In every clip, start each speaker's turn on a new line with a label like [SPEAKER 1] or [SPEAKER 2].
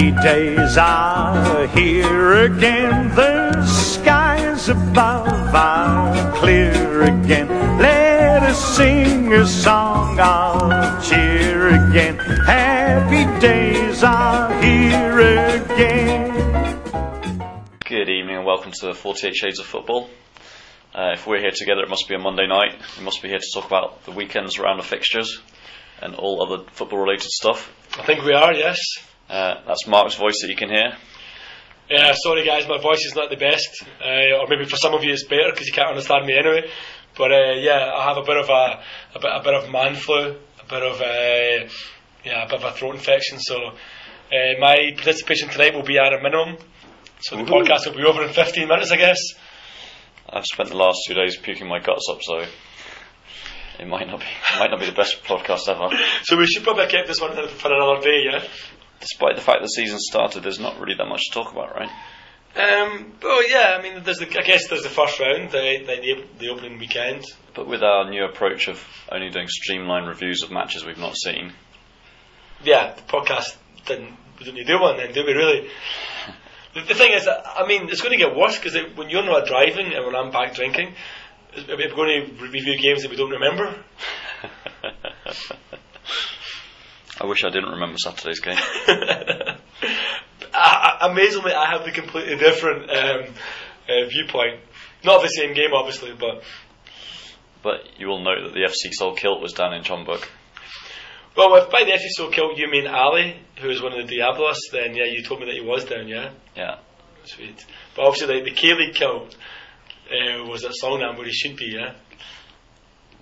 [SPEAKER 1] Happy days are here again. The skies above are clear again. Let us sing a song of cheer again. Happy days are here again.
[SPEAKER 2] Good evening and welcome to 48 Shades of Football. Uh, if we're here together, it must be a Monday night. We must be here to talk about the weekends around the fixtures and all other football related stuff.
[SPEAKER 3] I think we are, yes.
[SPEAKER 2] Uh, that's Mark's voice that you can hear.
[SPEAKER 3] Yeah, sorry guys, my voice is not the best, uh, or maybe for some of you it's better because you can't understand me anyway. But uh, yeah, I have a bit of a, a bit a bit of man flu, a bit of uh, yeah, a bit of a throat infection. So uh, my participation tonight will be at a minimum. So the
[SPEAKER 2] Woohoo.
[SPEAKER 3] podcast will be over in 15 minutes, I guess.
[SPEAKER 2] I've spent the last two days puking my guts up, so it might not be it might not be the best podcast ever.
[SPEAKER 3] So we should probably keep this one for another day, yeah.
[SPEAKER 2] Despite the fact the season started, there's not really that much to talk about, right?
[SPEAKER 3] Um, oh yeah, I mean, there's the, I guess there's the first round, the, the the opening weekend.
[SPEAKER 2] But with our new approach of only doing streamlined reviews of matches we've not seen,
[SPEAKER 3] yeah, the podcast didn't we didn't do one then, do we really? The, the thing is, I mean, it's going to get worse because when you're not driving and when I'm back drinking, is- are we going to review games that we don't remember?
[SPEAKER 2] I wish I didn't remember Saturday's game.
[SPEAKER 3] I, I, amazingly, I have the completely different um, uh, viewpoint. Not the same game, obviously, but
[SPEAKER 2] But you will note that the FC Seoul Kilt was down in Chonbuk.
[SPEAKER 3] well, if by the FC so kilt you mean Ali, who is one of the Diablos, then yeah, you told me that he was down, yeah,
[SPEAKER 2] Yeah.
[SPEAKER 3] sweet. But obviously, the, the K League kilt uh, was at Songnam where he should be, yeah.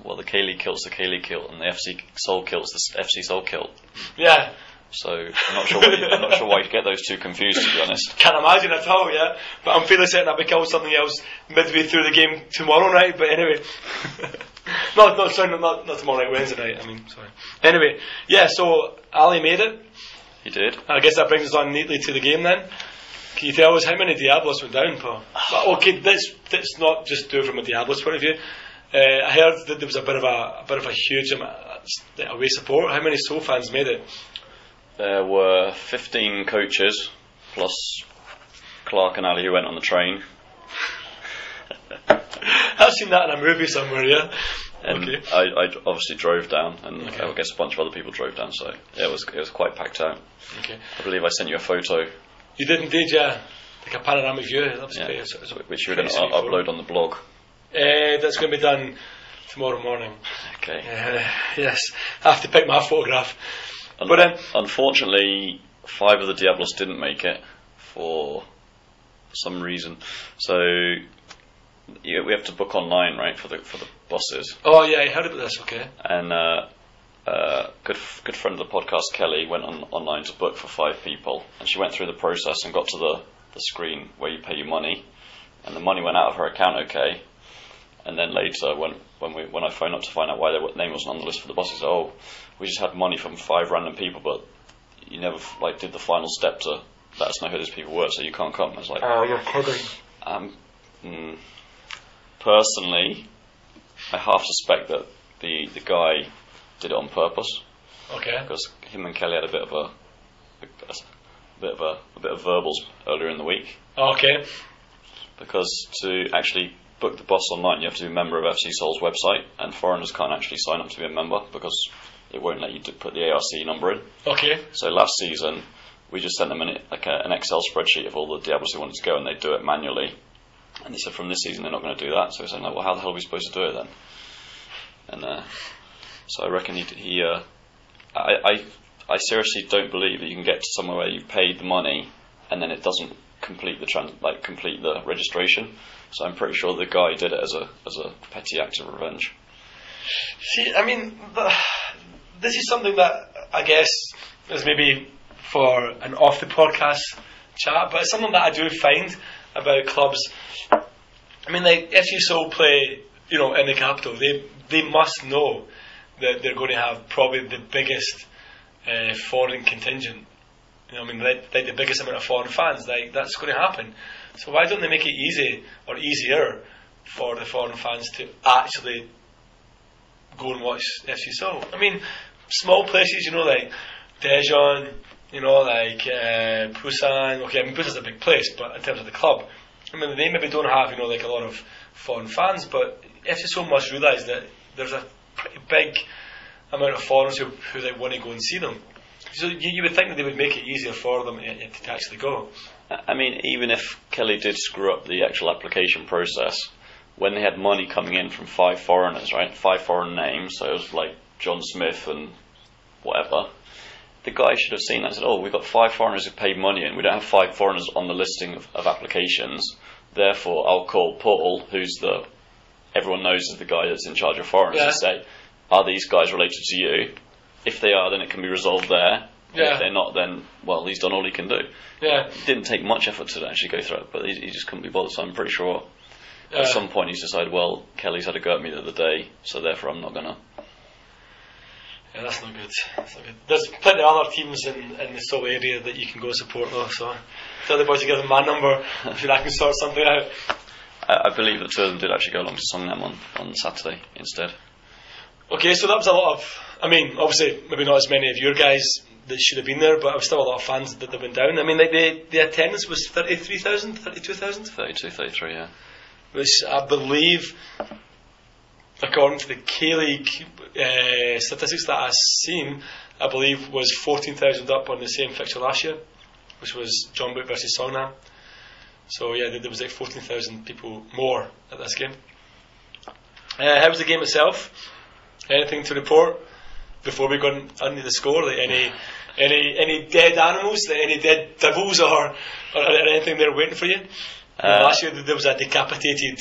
[SPEAKER 2] Well, the K League kilt's the K League kilt, and the FC Seoul kilt's the FC Seoul kilt.
[SPEAKER 3] Yeah,
[SPEAKER 2] So I'm not sure. Why you, I'm not sure why you get those two confused. To be honest,
[SPEAKER 3] Can't imagine at all, yeah. But I'm fairly certain I'll be called something else midway through the game tomorrow night. But anyway, no, no, sorry, not, not not tomorrow night, Wednesday night. I mean, sorry. Anyway, yeah. So Ali made it.
[SPEAKER 2] he did.
[SPEAKER 3] I guess that brings us on neatly to the game then. Can you tell us how many Diablos went down, Paul? But, okay, let's let's not just do it from a Diablos point of view. Uh, I heard that there was a bit of a, a bit of a huge amount of away support. How many Seoul fans made it?
[SPEAKER 2] There were 15 coaches plus Clark and Ali who went on the train,
[SPEAKER 3] I've seen that in a movie somewhere. Yeah.
[SPEAKER 2] and
[SPEAKER 3] Okay.
[SPEAKER 2] I, I obviously drove down, and
[SPEAKER 3] Okay.
[SPEAKER 2] I guess a bunch of other people drove down. So yeah, it was it was quite packed out.
[SPEAKER 3] Okay.
[SPEAKER 2] I believe I sent you a photo,
[SPEAKER 3] You did indeed, yeah. Like a panoramic view. That was
[SPEAKER 2] yeah,
[SPEAKER 3] pretty- it's- it's
[SPEAKER 2] which you're going to upload on the blog.
[SPEAKER 3] Uh, that's going to be done tomorrow morning.
[SPEAKER 2] Okay.
[SPEAKER 3] Uh, yes, I have to pick my photograph.
[SPEAKER 2] Un-
[SPEAKER 3] But, um,
[SPEAKER 2] unfortunately, five of the Diablos didn't make it for some reason. So you, we have to book online, right, for the for the buses.
[SPEAKER 3] Oh yeah, I heard about this. Okay.
[SPEAKER 2] And uh, uh, good good friend of the podcast, Kelly, went on online to book for five people, and she went through the process and got to the the screen where you pay your money, and the money went out of her account okay. And then later, when when we when I phoned up to find out why their name wasn't on the list for the bus, he said, "Oh, we just had money from five random people, but you never like did the final step to let us know who these people were, so you can't come." I was like,
[SPEAKER 3] Oh, you're kidding.
[SPEAKER 2] um, mm, personally, I half suspect that the the guy did it on purpose
[SPEAKER 3] Okay.
[SPEAKER 2] because him and Kelly had a bit of a, a, a bit of a, a bit of verbals earlier in the week.
[SPEAKER 3] Okay.
[SPEAKER 2] Because to actually book the bus online, you have to be a member of FC Seoul's website, and foreigners can't actually sign up to be a member because it won't let you put the ARC number in.
[SPEAKER 3] Okay.
[SPEAKER 2] So last season, we just sent them an, like a, an Excel spreadsheet of all the Diablos who wanted to go, and they'd do it manually. And they said from this season they're not going to do that. So we said, like, well, how the hell are we supposed to do it then? And uh, so I reckon he, he uh, I, I, I seriously don't believe that you can get to somewhere where you've paid the money and then it doesn't complete the trans- like complete the registration. So I'm pretty sure the guy did it as a as a petty act of revenge.
[SPEAKER 3] See, I mean, the, this is something that I guess is maybe for an off the podcast chat, but it's something that I do find about clubs. I mean, like if you so play, you know, in the capital, they they must know that they're going to have probably the biggest uh, foreign contingent. You know, I mean, like, like the biggest amount of foreign fans. Like that's going to happen. So why don't they make it easy or easier for the foreign fans to actually go and watch FC Seoul. I mean, small places, you know, like Daejeon, you know, like uh, Busan. Okay, I mean Busan's a big place, but in terms of the club, I mean they maybe don't have you know like a lot of foreign fans, but FC Seoul must realise that there's a pretty big amount of foreigners who who they want to go and see them. So you, you would think that they would make it easier for them to, to actually go.
[SPEAKER 2] I mean, even if Kelly did screw up the actual application process, when they had money coming in from five foreigners, right? Five foreign names, so it was like John Smith and whatever. The guy should have seen that and said, Oh, we've got five foreigners who paid money and we don't have five foreigners on the listing of, of applications. Therefore, I'll call Paul, who's the everyone knows is the guy that's in charge of foreigners,
[SPEAKER 3] Yeah.
[SPEAKER 2] and say, Are these guys related to you? If they are, then it can be resolved there.
[SPEAKER 3] Yeah.
[SPEAKER 2] If they're not, then, well, he's done all he can do.
[SPEAKER 3] Yeah,
[SPEAKER 2] It didn't take much effort to actually go through it, but he, he just couldn't be bothered. So I'm pretty sure
[SPEAKER 3] uh,
[SPEAKER 2] at some point he's decided, well, Kelly's had a go at me the other day, so therefore I'm not gonna.
[SPEAKER 3] yeah, that's not good. That's not good. There's plenty of other teams in, in the Seoul area that you can go support though. So tell the boys to give them my number if you I can sort something out.
[SPEAKER 2] I, I believe that two of them did actually go along to Songnam on, on Saturday instead.
[SPEAKER 3] Okay, so that was a lot of. I mean, obviously, maybe not as many of your guys that should have been there, but there was still a lot of fans that, that went down. I mean, like the the attendance was 33,000, 32,000,
[SPEAKER 2] 32, 33, yeah.
[SPEAKER 3] which I believe, according to the K League uh, statistics that I've seen, I believe was 14,000 up on the same fixture last year, which was Jeonbuk versus Songnam. So yeah, there there was like 14,000 people more at this game. Uh, how was the game itself? Anything to report before we go on under the score? Like any any any dead animals, like any dead devils, or, or, or anything there waiting for you?
[SPEAKER 2] Uh,
[SPEAKER 3] Last year there was a decapitated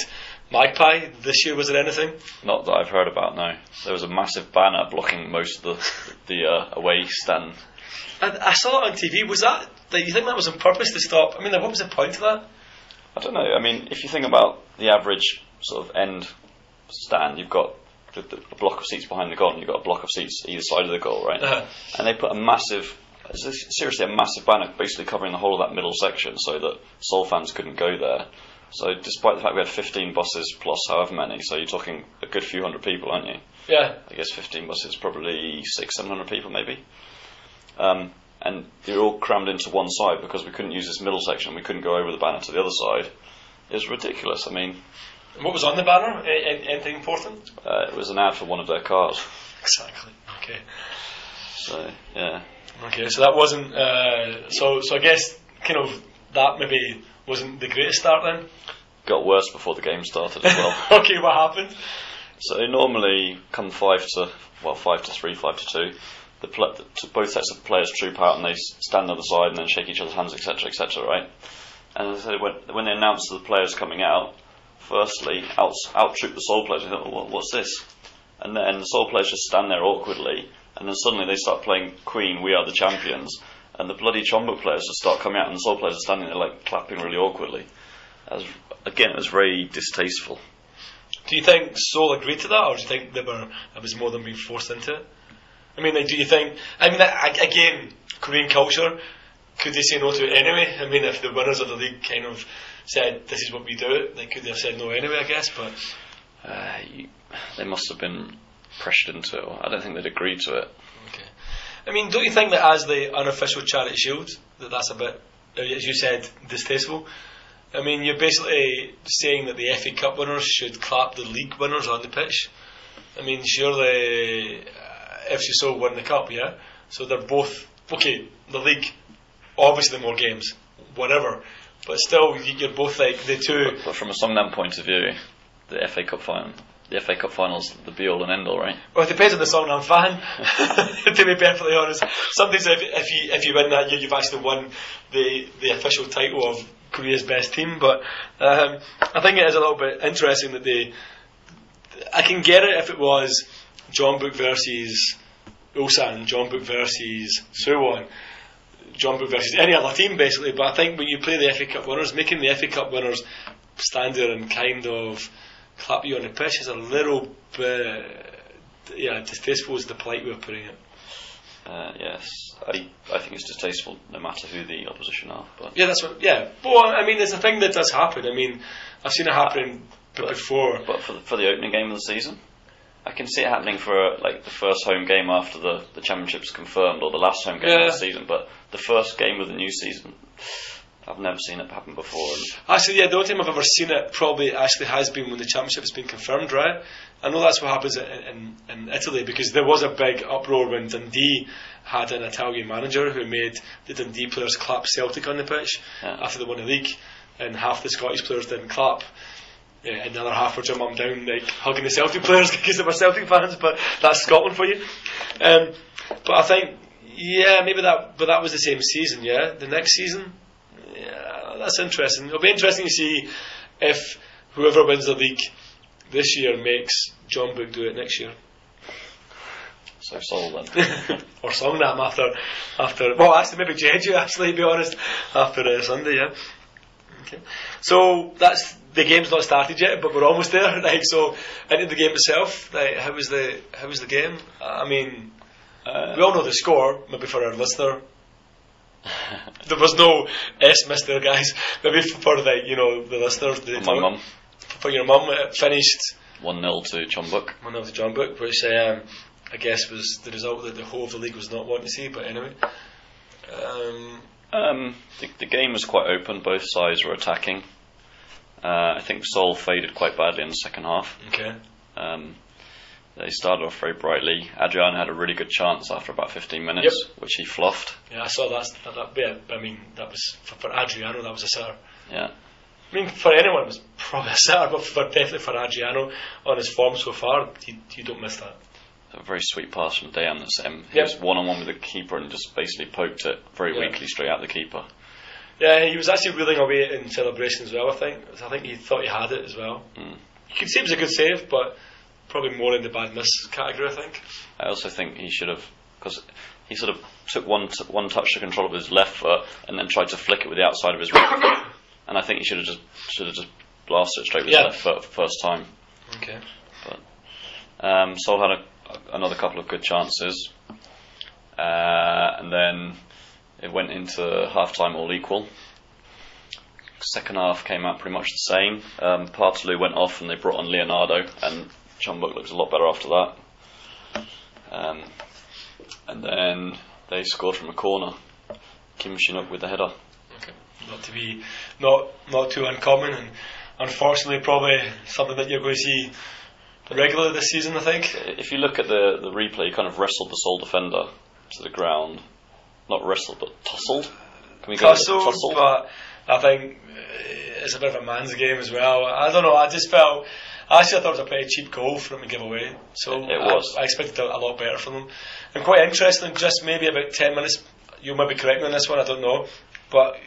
[SPEAKER 3] magpie. This year was there anything?
[SPEAKER 2] Not that I've heard about, no. There was a massive banner blocking most of the, the uh, away stand.
[SPEAKER 3] I, I saw it on TV. Was that? Like, you think that was on purpose to stop? I mean, what was the point of that?
[SPEAKER 2] I don't know. I mean, if you think about the average sort of end stand, you've got the, the, a block of seats behind the goal, and you've got a block of seats either side of the goal, right?
[SPEAKER 3] Uh-huh.
[SPEAKER 2] And they put a massive, seriously, a massive banner basically covering the whole of that middle section, so that Seoul fans couldn't go there. So, despite the fact we had 15 buses plus however many, so you're talking a good few hundred people, aren't you?
[SPEAKER 3] Yeah.
[SPEAKER 2] I guess 15 buses, probably six, seven hundred people maybe. Um, and they're all crammed into one side because we couldn't use this middle section. We couldn't go over the banner to the other side. It was ridiculous. I mean,
[SPEAKER 3] And what was on the banner? A- anything important?
[SPEAKER 2] uh, it was an ad for one of their cars.
[SPEAKER 3] Exactly. Okay.
[SPEAKER 2] So yeah,
[SPEAKER 3] Okay. So that wasn't. Uh, so so I guess kind of that maybe wasn't the greatest start then.
[SPEAKER 2] got worse before the game started as well.
[SPEAKER 3] okay. What happened?
[SPEAKER 2] so normally, come five to well, five to three, five to two. The, pl- both sets of players troop out and they stand on the side and then shake each other's hands, etc., etc. Right? And as I said, when, when they announced the players coming out, firstly, out out troop the Seoul well, what's this? And then the Seoul players just stand there awkwardly, and then suddenly they start playing Queen, We Are the Champions, and the bloody Chonbuk players just start coming out, and the Seoul players are standing there like clapping really awkwardly. Was, again, it was very distasteful.
[SPEAKER 3] Do you think Seoul agreed to that, or do you think they were it was more than being forced into it? I mean, like, do you think? I mean, again, Korean culture. Could they say no to it anyway? I mean, if the winners of the league kind of said this is what we do, they could have said no anyway, I guess. But
[SPEAKER 2] Uh, you, they must have been pressured into it. I don't think they'd agreed to it.
[SPEAKER 3] okay. I mean, don't you think that as the unofficial charity shield, that that's a bit, as you said, distasteful? I mean, you're basically saying that the FA Cup winners should clap the league winners on the pitch. I mean, surely uh, FC Seoul won the cup, yeah. So they're both okay. The league, obviously, more games, whatever. But still, you're both like the two.
[SPEAKER 2] But from a Songnam point of view, the FA Cup final, the FA Cup finals, the be all and end all, right?
[SPEAKER 3] Well, it depends on the Songnam fan. to be perfectly honest, sometimes if, if you if you win that year, you've actually won the the official title of Korea's best team. But um, I think it is a little bit interesting that they. I can get it if it was Jeonbuk versus Ulsan, Jeonbuk versus Suwon, Jeonbuk versus any other team, basically. But I think when you play the FA Cup winners, making the FA Cup winners stand there and kind of clap you on the pitch is a little bit, yeah, distasteful is the polite way of putting it.
[SPEAKER 2] Uh, yes, I, I think it's distasteful no matter who the opposition are. But
[SPEAKER 3] Yeah, that's what. Yeah, but I mean, it's a thing that does happen. I mean, I've seen it happen
[SPEAKER 2] But-
[SPEAKER 3] before.
[SPEAKER 2] but for the, for the opening game of the season, I can see it happening for like the first home game after the, the championship's confirmed or the last home game
[SPEAKER 3] Yeah.
[SPEAKER 2] of the season, but the first game of the new season, I've never seen it happen before. And
[SPEAKER 3] Actually, yeah, the only time I've ever seen it probably actually has been when the championship has been confirmed, right? I know that's what happens in, in, in Italy because there was a big uproar when Dundee had an Italian manager who made the Dundee players clap Celtic on the pitch
[SPEAKER 2] Yeah.
[SPEAKER 3] after they won the league, and half the Scottish players didn't clap. Yeah, and the other half were jumping up and down, like hugging the Celtic players because they were Celtic fans. But that's Scotland for you. Um, but I think, yeah, maybe that. But that was the same season. Yeah, the next season, yeah, that's interesting. It'll be interesting to see if whoever wins the league this year makes Jeonbuk do it next year.
[SPEAKER 2] so then.
[SPEAKER 3] or Songnam after, after well, actually maybe Jeju. Actually, to be honest, after uh, Sunday, yeah. Okay. So that's the game's not started yet, but we're almost there. Like so, into the game itself. Like, how was the how was the game? I mean,
[SPEAKER 2] Uh,
[SPEAKER 3] we all know the score. Maybe for our listener, there was no S Mister guys. Maybe for the you know the listeners, the,
[SPEAKER 2] my mum,
[SPEAKER 3] for your mum, it finished
[SPEAKER 2] 1 0 to Jeonbuk.
[SPEAKER 3] one of to Jeonbuk, which um, I guess was the result that the whole of the league was not wanting to see. But anyway, um,
[SPEAKER 2] Um, the, the game was quite open, both sides were attacking. Uh, I think Seoul faded quite badly in the second half.
[SPEAKER 3] okay,
[SPEAKER 2] Um, they started off very brightly. Adriano had a really good chance after about 15 minutes, which he fluffed.
[SPEAKER 3] yeah, I saw that. that, that yeah, I mean, that was for, for Adriano. That was a sitter.
[SPEAKER 2] Yeah.
[SPEAKER 3] I mean, for anyone, it was probably a sitter, but for definitely for Adriano on his form so far, you, you don't miss that.
[SPEAKER 2] A very sweet pass from Dayan the same. He
[SPEAKER 3] Yep.
[SPEAKER 2] was one on one with the keeper and just basically poked it very
[SPEAKER 3] Yeah.
[SPEAKER 2] weakly straight at the keeper.
[SPEAKER 3] Yeah, he was actually reeling away in celebration as well. I think. I think he thought he had it as well.
[SPEAKER 2] Mm.
[SPEAKER 3] You could say it was a good save, but probably more in the bad miss category. I think.
[SPEAKER 2] I also think he should have, because he sort of took one t- one touch to control of his left foot and then tried to flick it with the outside of his right foot. And I think he should have just should have just blasted it straight with
[SPEAKER 3] Yeah.
[SPEAKER 2] his left foot for the first time.
[SPEAKER 3] Okay.
[SPEAKER 2] Um, Seoul had a, another couple of good chances, uh, and then it went into half time all equal. Second half came out pretty much the same. Um, went off and they brought on Leonardo, and Jeonbuk looks a lot better after that. Um, and then they scored from a corner. Kim Shin-wook with the header.
[SPEAKER 3] Okay. Not to be not not too uncommon, and unfortunately, probably something that you're going to see regularly this season. I think.
[SPEAKER 2] If you look at the, the replay, he kind of wrestled the Seoul defender to the ground. Not wrestled, but tussled. Can we go with
[SPEAKER 3] Tussle,
[SPEAKER 2] tussle?
[SPEAKER 3] but I think uh, it's a bit of a man's game as well. I don't know. I just felt. I actually, I thought it was a pretty cheap goal for them to give away. So
[SPEAKER 2] It- it was.
[SPEAKER 3] I, I expected a, lot better from them. And quite interesting. Just maybe about ten minutes. You might be correct me on this one. I don't know. But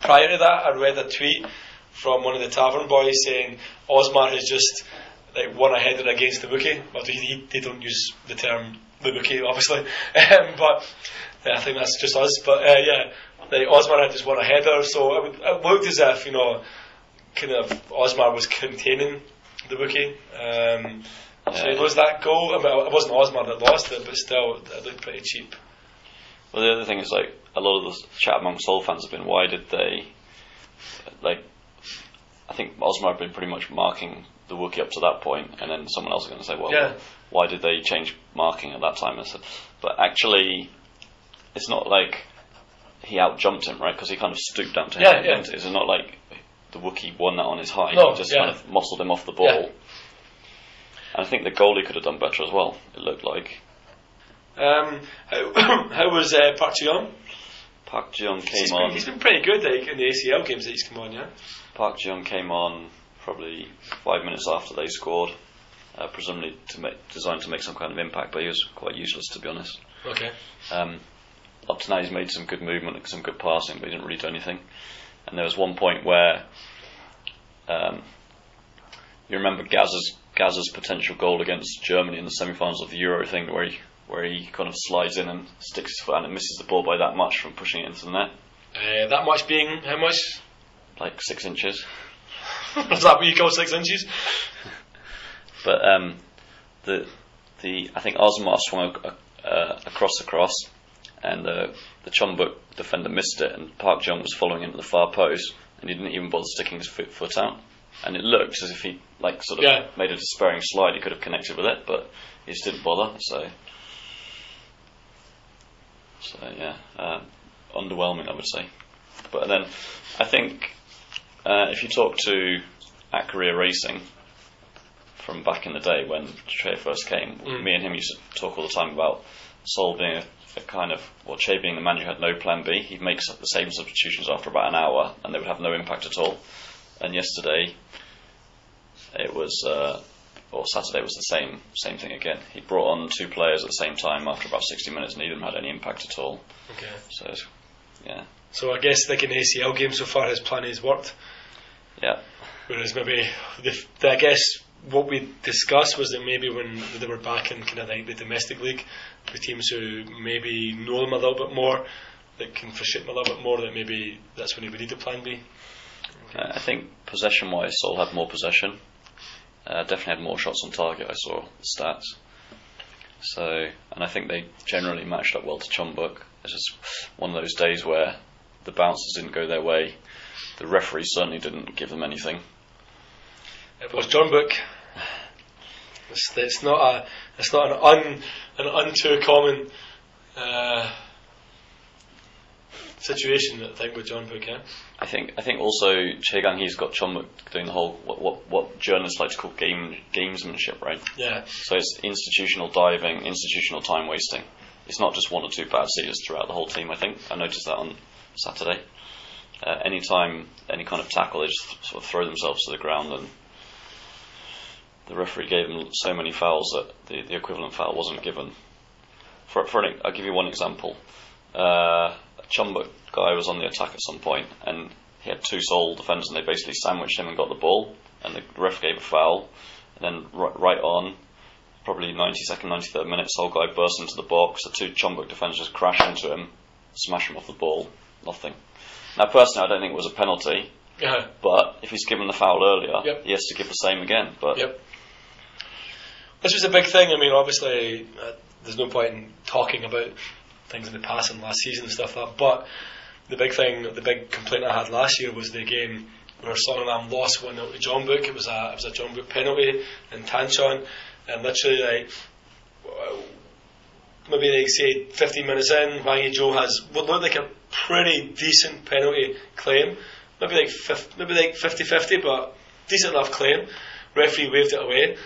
[SPEAKER 3] prior to that, I read a tweet from one of the tavern boys saying Osmar has just like won a header against the bookie. But he, he, they don't use the term the bookie, obviously. um, but I think that's just us. But uh, yeah, like Osmar had just won a header, so it, it looked as if you know, kind of Osmar was containing the Wookie. Um, so he was that goal. I mean, it wasn't Osmar that lost it, but still, it looked pretty cheap.
[SPEAKER 2] Well, the other thing is like a lot of the chat among Seoul fans have been why did they like? I think Osmar had been pretty much marking the Wookiee up to that point, and then someone else is going to say, well,
[SPEAKER 3] Yeah.
[SPEAKER 2] why did they change marking at that time? I said, but actually, it's not like he out jumped him, right? Because he kind of stooped down to him.
[SPEAKER 3] Yeah,
[SPEAKER 2] and
[SPEAKER 3] yeah.
[SPEAKER 2] went- It's not like the Wookiee won that on his height.
[SPEAKER 3] No,
[SPEAKER 2] he just
[SPEAKER 3] yeah.
[SPEAKER 2] kind of muscled him off the ball.
[SPEAKER 3] Yeah.
[SPEAKER 2] And I think the goalie could have done better as well. It looked like
[SPEAKER 3] Um, how, how was uh, Park Chu-young?
[SPEAKER 2] Park Chu-young came
[SPEAKER 3] He's
[SPEAKER 2] on.
[SPEAKER 3] been, he's been pretty good like, in the ACL games that he's come on, yeah?
[SPEAKER 2] Park Chu-young came on probably five minutes after they scored, uh, presumably to make, designed to make some kind of impact, but he was quite useless to be honest.
[SPEAKER 3] Okay.
[SPEAKER 2] Um, up to now, he's made some good movement and some good passing, but he didn't really do anything. And there was one point where um, you remember Gaz's Gaz's potential goal against Germany in the semi-finals of the Euro thing, where he where he kind of slides in and sticks his foot out and misses the ball by that much from pushing it into the net,
[SPEAKER 3] Uh, that much being how much?
[SPEAKER 2] like six inches.
[SPEAKER 3] Is that what you call six inches?
[SPEAKER 2] But um, the the I think Osmar swung a, a, uh, across the cross, and the the Jeonbuk defender missed it, and Park Jong was following into the far post, and he didn't even bother sticking his foot, foot out. and it looked as if he like sort of
[SPEAKER 3] Yeah.
[SPEAKER 2] made a despairing slide. He could have connected with it, but he just didn't bother. So, so yeah, uh, underwhelming, I would say. But then, I think uh, if you talk to at Career Racing from back in the day when Choi first came,
[SPEAKER 3] Mm.
[SPEAKER 2] me and him used to talk all the time about Seoul being a kind of, well, Choi being the man who had no plan B. He'd make the same substitutions after about an hour and they would have no impact at all. And yesterday, it was, uh, or Saturday was the same same thing again. He brought on two players at the same time after about 60 minutes and neither of them had any impact at all.
[SPEAKER 3] Okay.
[SPEAKER 2] So, it's- yeah,
[SPEAKER 3] So I guess like in the ACL game so far, his plan has worked.
[SPEAKER 2] yeah.
[SPEAKER 3] Whereas maybe the, the, I guess what we discussed was that maybe when they were back in kind of like the domestic league, the teams who maybe know them a little bit more, that can frustrate them a little bit more, that maybe that's when he would need a plan B.
[SPEAKER 2] Uh, I think possession wise, Seoul had more possession. Uh, definitely had more shots on target. I saw the stats. So, and I think they generally matched up well to Jeonbuk. It's just one of those days where the bouncers didn't go their way. The referee certainly didn't give them anything.
[SPEAKER 3] It was Jeonbuk. It's, it's not a it's not an un an untoo common uh, situation I think with Jeonbuk. Yeah.
[SPEAKER 2] I think I think also Choi Kang Hee's got Jeonbuk doing the whole what, what what journalists like to call game gamesmanship, right?
[SPEAKER 3] Yeah.
[SPEAKER 2] So it's institutional diving, institutional time wasting. It's not just one or two bad seeders throughout the whole team. I think I noticed that on Saturday. Uh, anytime any kind of tackle, they just sort of throw themselves to the ground, and the referee gave him so many fouls that the, the equivalent foul wasn't given. For, for an, I'll give you one example. Uh, a Jeonbuk guy was on the attack at some point, and he had two Seoul defenders, and they basically sandwiched him and got the ball, and the ref gave a foul, and then right, right on, probably 92nd, 93rd minute, Seoul guy burst into the box. The two Jeonbuk defenders just crash into him, smash him off the ball. Nothing. Now, personally, I don't think it was a penalty,
[SPEAKER 3] Yeah.
[SPEAKER 2] but if he's given the foul earlier,
[SPEAKER 3] Yep.
[SPEAKER 2] he has to give the same again. But
[SPEAKER 3] Yep. This was a big thing. I mean, obviously, uh, there's no point in talking about things in the past and last season and stuff like that. But the big thing, the big complaint I had last year was the game where Songnam lost one 0 to Jeonbuk. It was a it was a Jeonbuk penalty in Tanchon, and literally like. uh, Maybe like say 15 minutes in, Hwang Ui-jo has what looked like a pretty decent penalty claim. Maybe like 50, maybe like 50-50, but decent enough claim. Referee waved it away.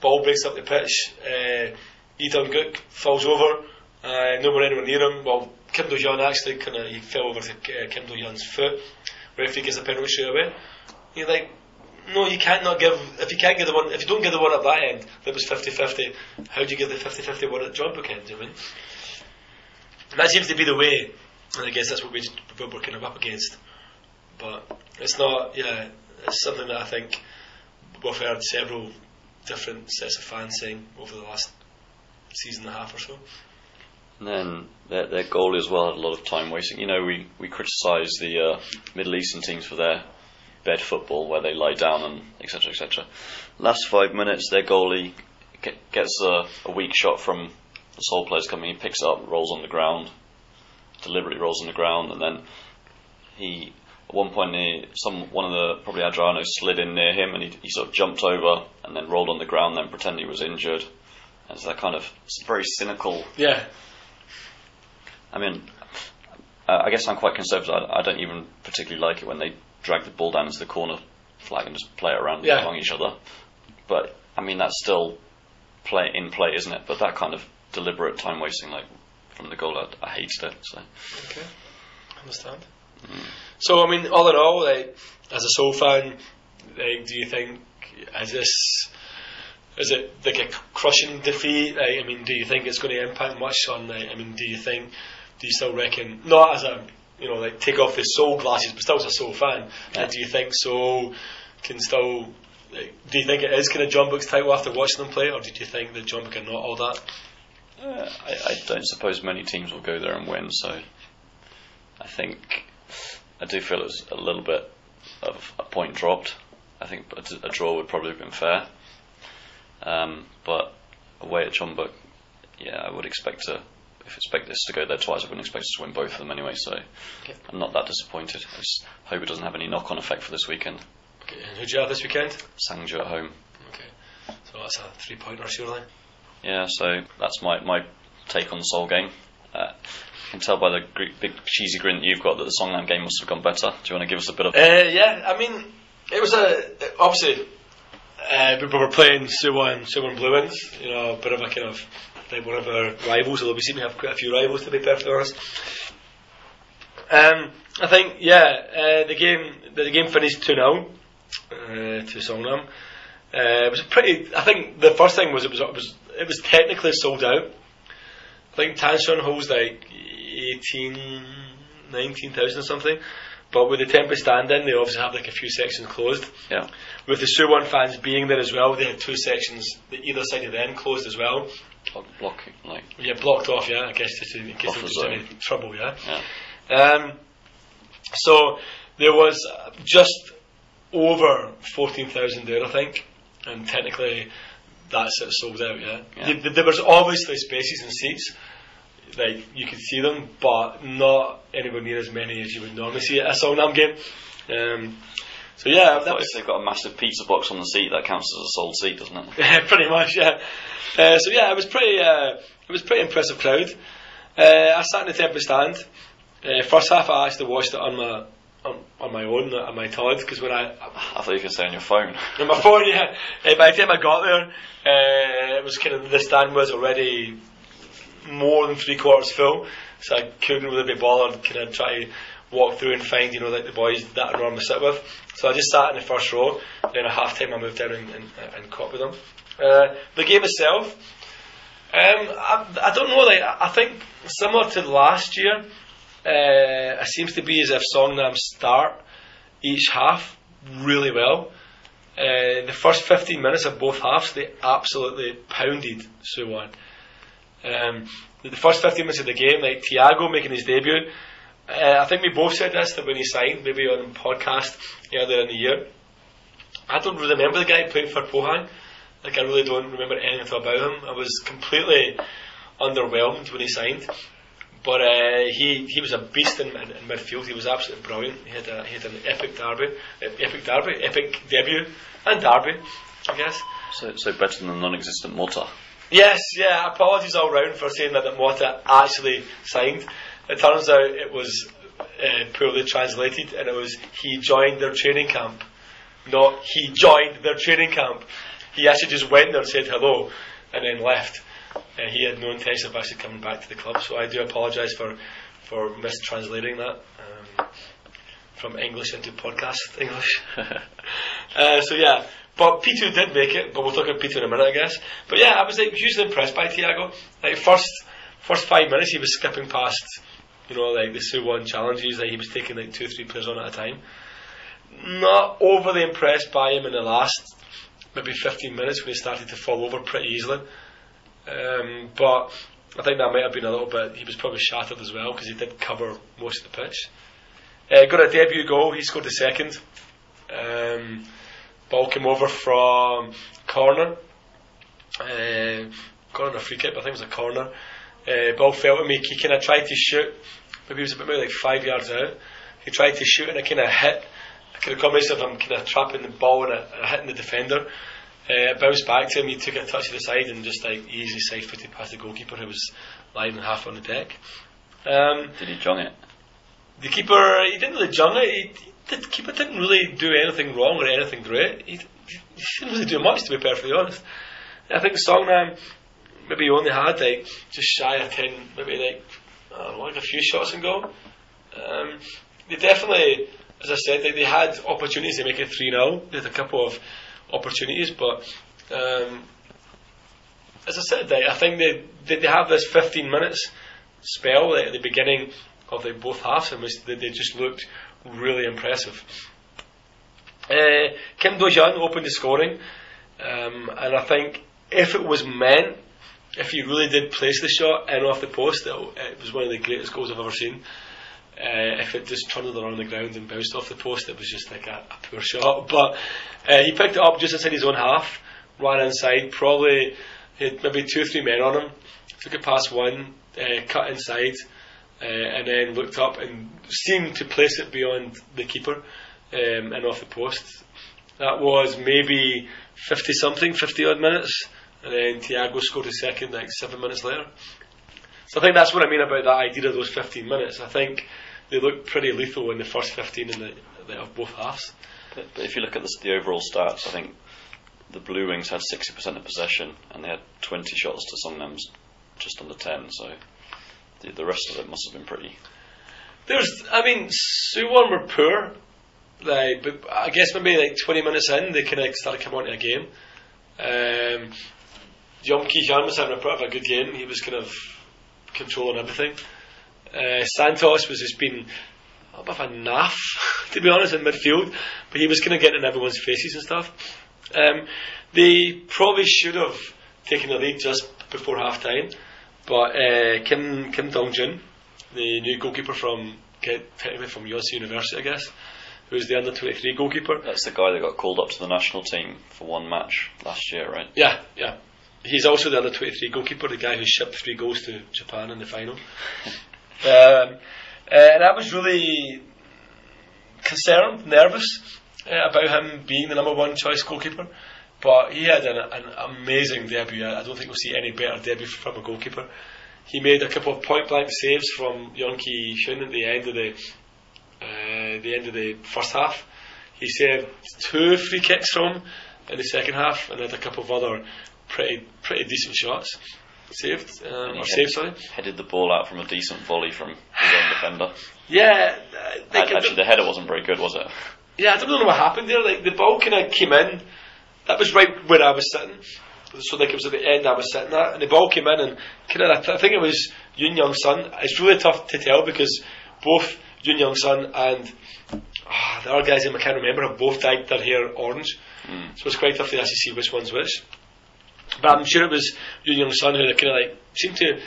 [SPEAKER 3] Ball breaks up the pitch. Uh, Dong-gook falls over. Uh, no one anywhere near him. Well, Kim Doo Hyun actually kind of he fell over to uh, Kim Doo Hyun's foot. Referee gives the penalty straight away. You're like, no, you can't not give. If you can't give the one, if you don't give the one at that end that was 50-50, how do you give the 50-50 one at Jeonbuk end? I mean? That seems to be the way. And I guess that's what we're kind of up against. But it's not. Yeah, it's something that I think we've heard several different sets of fans saying over the last season and a half or so.
[SPEAKER 2] And then their, their goalie as well had a lot of time wasting. You know, we, we criticise the uh, Middle Eastern teams for their bed football where they lie down and etc. etc. Last five minutes, their goalie get, gets a, a weak shot from the Seoul players coming. He picks up, rolls on the ground, deliberately rolls on the ground, and then he one point he, some one of the probably Adriano slid in near him and he, he sort of jumped over and then rolled on the ground, then pretended he was injured. And so that kind of it's very cynical
[SPEAKER 3] Yeah,
[SPEAKER 2] I mean, uh, I guess I'm quite conservative. I, I don't even particularly like it when they drag the ball down into the corner flag and just play it around
[SPEAKER 3] Yeah.
[SPEAKER 2] among each other. But I mean, that's still play in play, isn't it? But that kind of deliberate time wasting, like from the goal, I, I hated it. So
[SPEAKER 3] Okay, understand. So, I mean, all in all, like, as a Seoul fan, like, do you think is this is it like a crushing defeat? Like, I mean, do you think it's going to impact much on? Like, I mean, do you think do you still reckon not as a you know like take off the Seoul glasses, but still as a Seoul fan?
[SPEAKER 2] Yeah.
[SPEAKER 3] Do you think Seoul can still? Like, do you think it is kind of Jeonbuk's title after watching them play, or did you think that Jeonbuk are not all that?
[SPEAKER 2] uh, I, I don't suppose many teams will go there and win. So I think I do feel it was a little bit of a point dropped. I think a, a draw would probably have been fair. Um, but away at Jeonbuk, yeah, I would expect to. If I expect this to go there twice, I wouldn't expect us to win both of them anyway. So
[SPEAKER 3] Okay.
[SPEAKER 2] I'm not that disappointed. I just hope it doesn't have any knock-on effect for this weekend.
[SPEAKER 3] Okay, and who'd you have this weekend?
[SPEAKER 2] Sangju at home.
[SPEAKER 3] Okay, so that's a three pointer, surely.
[SPEAKER 2] Yeah, so that's my, my take on the Seoul game. Uh, can tell by the big cheesy grin that you've got that the Songnam game must have gone better. Do you want to give us a bit of?
[SPEAKER 3] Uh, yeah, I mean, it was a obviously uh, we were playing Suwon Suwon Blue Wings, you know, a bit of a kind of like one of our rivals. Although we seem to have quite a few rivals, to be perfectly honest. Um, I think yeah, uh, the game the, game finished two 0 uh, to Songnam. Uh, it was a pretty. I think the first thing was it was it was it was technically sold out. I think Tanchon holds like 18, 19,000 or something. But with the Tempest stand in, they obviously have like a few sections closed.
[SPEAKER 2] Yeah.
[SPEAKER 3] With the Suwon fans being there as well, they had two sections, the either side of the end closed as well.
[SPEAKER 2] Block, block like
[SPEAKER 3] Yeah, blocked off, yeah, I guess just in case there was any trouble, yeah.
[SPEAKER 2] yeah.
[SPEAKER 3] Um, so there was just over 14,000 there, I think, and technically that's it sold out, yeah.
[SPEAKER 2] Yeah.
[SPEAKER 3] There, there was obviously spaces and seats, like you could see them, but not anywhere near as many as you would normally see at a Songnam game. Um, so yeah, that was
[SPEAKER 2] if they've got a massive pizza box on the seat, that counts as a sold seat, doesn't it?
[SPEAKER 3] pretty much, yeah. Uh, so yeah, it was pretty. Uh, it was pretty impressive crowd. Uh, I sat in the Temple stand. Uh, first half, I actually watched it on my on, on my own on my TOD because when I
[SPEAKER 2] I thought you could say on your phone.
[SPEAKER 3] on my phone, yeah. Uh, by the time I got there, uh, it was kind of the stand was already more than three quarters full, so I couldn't really be bothered. Kind of try to walk through and find you know like the boys that I normally sit with. So I just sat in the first row. Then at half time, I moved down and, and, and caught with them. Uh, the game itself, um, I, I don't know. Like I think similar to last year, uh, it seems to be as if Songnam start each half really well. Uh, the first 15 minutes of both halves, they absolutely pounded Suwon. Um, the first 15 minutes of the game, like Thiago making his debut, uh, I think we both said this that when he signed, maybe on a podcast earlier in the year. I don't really remember the guy playing for Pohang. Like I really don't remember anything about him. I was completely underwhelmed when he signed. But uh, he he was a beast in, in, in midfield. He was absolutely brilliant. He had a, he had an epic derby, epic derby, epic debut, and derby, I guess.
[SPEAKER 2] So, so better than non-existent Mota.
[SPEAKER 3] Yes, yeah. Apologies all round for saying that that Mota actually signed. It turns out it was uh, poorly translated, and it was he joined their training camp, not he joined their training camp. He actually just went there said hello, and then left. Uh, he had no intention of actually coming back to the club, so I do apologise for for mistranslating that um, from English into podcast English. Uh, so yeah, but P2 did make it, but we'll talk about P2 in a minute, I guess. But yeah, I was like hugely impressed by Thiago. Like first, first five minutes, he was skipping past, you know, like the Suwon challenges. Like he was taking like two, or three players on at a time. Not overly impressed by him in the last maybe 15 minutes when he started to fall over pretty easily. Um, but I think that might have been a little bit. He was probably shattered as well because he did cover most of the pitch. Uh, got a debut goal. He scored the second. Um, ball came over from corner. Uh, got on a free kick, but I think it was a corner. Uh, ball fell to me. He kind of tried to shoot. Maybe he was about maybe like five yards out. He tried to shoot and it kind of hit. A kind of combination of him kind of trapping the ball and it, it hitting the defender. Uh, it bounced back to him. He took a touch to the side and just like easily side footed past the goalkeeper who was lying half on the deck. Um,
[SPEAKER 2] Did he jong it?
[SPEAKER 3] the keeper, he didn't really jung it. He, the keeper didn't really do anything wrong or anything great. He, he didn't really do much, to be perfectly honest. I think Songnam maybe only had like just shy of ten, maybe like I don't know, like a few shots and goal. Um, they definitely, as I said, they, they had opportunities to make it three 0 They had a couple of opportunities, but um, as I said, they, I think they, they they have this fifteen minutes spell at the beginning of like, both halves in which they just looked really impressive. Uh, Kim Doo Hyun opened the scoring, um, and I think if it was meant, if he really did place the shot in off the post, it, it was one of the greatest goals I've ever seen. Uh, if it just trundled around the ground and bounced off the post, it was just like a, a poor shot. But uh, he picked it up just inside his own half, ran inside, probably had maybe two or three men on him, took it past one, uh, cut inside, uh, and then looked up and seemed to place it beyond the keeper um, and off the post. That was maybe 50 something, 50 odd minutes, and then Thiago scored his second like seven minutes later. So I think that's what I mean about that idea of those 15 minutes. I think they looked pretty lethal in the first 15 in the, the of both halves.
[SPEAKER 2] But, but if you look at the, overall stats, I think the Blue Wings had 60% of possession and they had 20 shots to Songnam's just under 10. So the, the rest of it must have been pretty.
[SPEAKER 3] There's, I mean, Suwon were poor, like, but I guess maybe like 20 minutes in, they kind of started coming onto a game. Um, Yeom Ki Hun was having a bit of a good game. He was kind of controlling everything. Uh, Santos was just being a bit of a naff, to be honest, in midfield, but he was kind of getting in everyone's faces and stuff. Um, they probably should have taken the lead just before half time, but uh, Kim Kim Dong Jun, the new goalkeeper from technically from Yonsei University, I guess, who's the under twenty three goalkeeper.
[SPEAKER 2] That's the guy that got called up to the national team for one match last year, right?
[SPEAKER 3] Yeah, yeah. He's also the under twenty three goalkeeper, the guy who shipped three goals to Japan in the final. um, and I was really concerned, nervous uh, about him being the number one choice goalkeeper. But he had an, an amazing debut. I don't think we'll see any better debut from a goalkeeper. He made a couple of point blank saves from Yeom Ki Hun at the end of the uh, the end of the first half. He saved two free kicks from in the second half, and had a couple of other pretty pretty decent shots saved um, or saved. Sorry,
[SPEAKER 2] headed the ball out from a decent volley from his own defender.
[SPEAKER 3] Yeah,
[SPEAKER 2] uh, actually, the header wasn't very good, was it?
[SPEAKER 3] Yeah, I don't know what happened there. Like the ball kind of came in. That was right where I was sitting. So like it was at the end I was sitting at, and the ball came in and kind of. I, th- I think it was Yoon Young Sun. It's really tough to tell because both Yoon Young Sun and oh, the other guys I can't remember have both dyed their hair orange. Mm. So it's quite tough to actually see which one's which. But I'm sure it was Yoon Young Sun who kind of like seemed to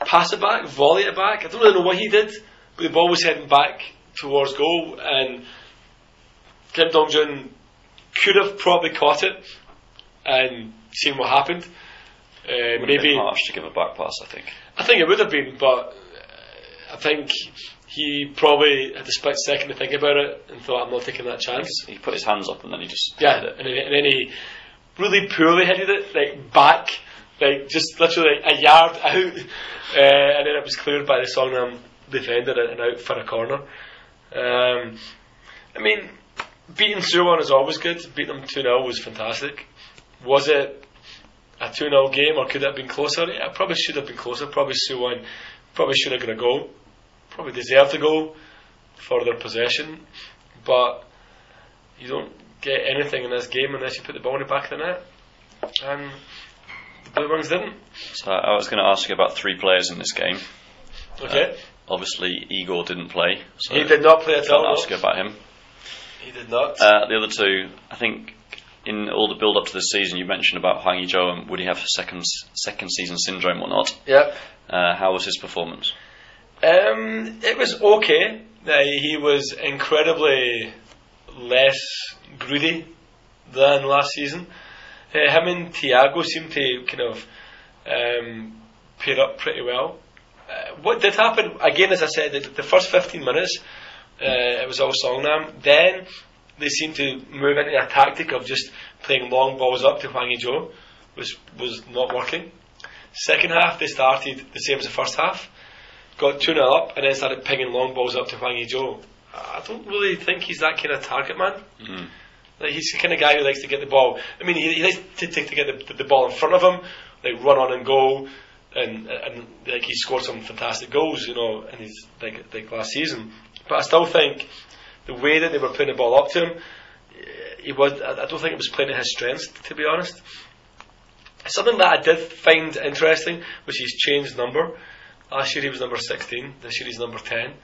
[SPEAKER 3] pass it back, volley it back. I don't really know what he did, but the ball was heading back towards goal and Kim Dong Jun could have probably caught it and seen what happened.
[SPEAKER 2] Uh, maybe harsh to give a back pass. I think.
[SPEAKER 3] I think it would have been, but I think he probably had a split second to think about it and thought, "I'm not taking that chance."
[SPEAKER 2] He put his hands up and then he just
[SPEAKER 3] yeah, and then, and then he really poorly headed it, like back, like just literally a yard out, uh, and then it was cleared by the Songnam defender and out for a corner. Um, I mean, beating Suwon is always good. Beating them 2 0 was fantastic. Was it a 2 0 game or could it have been closer? Yeah, probably should have been closer. Probably Suwon probably should have got a goal. Probably deserved a goal for their possession. But you don't get anything in this game unless you put the ball in the back of the net. And the Blue Wings didn't.
[SPEAKER 2] So I was going to ask you about three players in this game.
[SPEAKER 3] Okay.
[SPEAKER 2] Uh, obviously, Igor didn't play. So
[SPEAKER 3] he did not play at all.
[SPEAKER 2] I'll ask you about him.
[SPEAKER 3] He did not.
[SPEAKER 2] Uh, the other two, I think, in all the build up to this season, you mentioned about Hwang Ui-jo and would he have second second season syndrome or not?
[SPEAKER 3] Yeah.
[SPEAKER 2] Uh, how was his performance?
[SPEAKER 3] Um, it was okay. Uh, he was incredibly less greedy than last season. Uh, him and Thiago seemed to kind of um, pair up pretty well. Uh, what did happen again, as I said, the, the first 15 minutes uh, it was all Songnam. Then they seemed to move into a tactic of just playing long balls up to Hwang Ui-jo, which was not working. Second half, they started the same as the first half, got 2 0 up, and then started pinging long balls up to Hwang Ui-jo. I don't really think he's that kind of target man. Mm-hmm. Like he's the kind of guy who likes to get the ball. I mean, he, he likes to, to, to get the, the, ball in front of him, like run on and go, and and like he scored some fantastic goals, you know, in his like like last season. But I still think the way that they were putting the ball up to him, he was. I don't think it was playing to his strengths, to be honest. Something that I did find interesting was he's changed number. Last year he was number 16. This year he's number 10.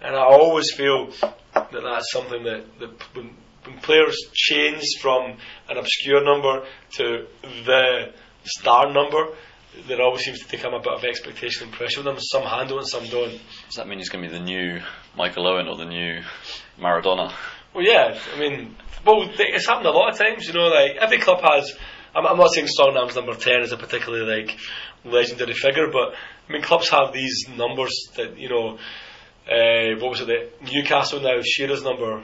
[SPEAKER 3] And I always feel that that's something that, that when, when players change from an obscure number to the star number, there always seems to become a bit of expectation and pressure on them. Some handle and some don't.
[SPEAKER 2] Does that mean he's going to be the new Michael Owen or the new Maradona?
[SPEAKER 3] Well, yeah. I mean, well, it's happened a lot of times. You know, like every club has. I'm, I'm not saying Songnam's number ten is a particularly like legendary figure, but I mean, clubs have these numbers that you know. Uh, what was it? Newcastle now Shearer's number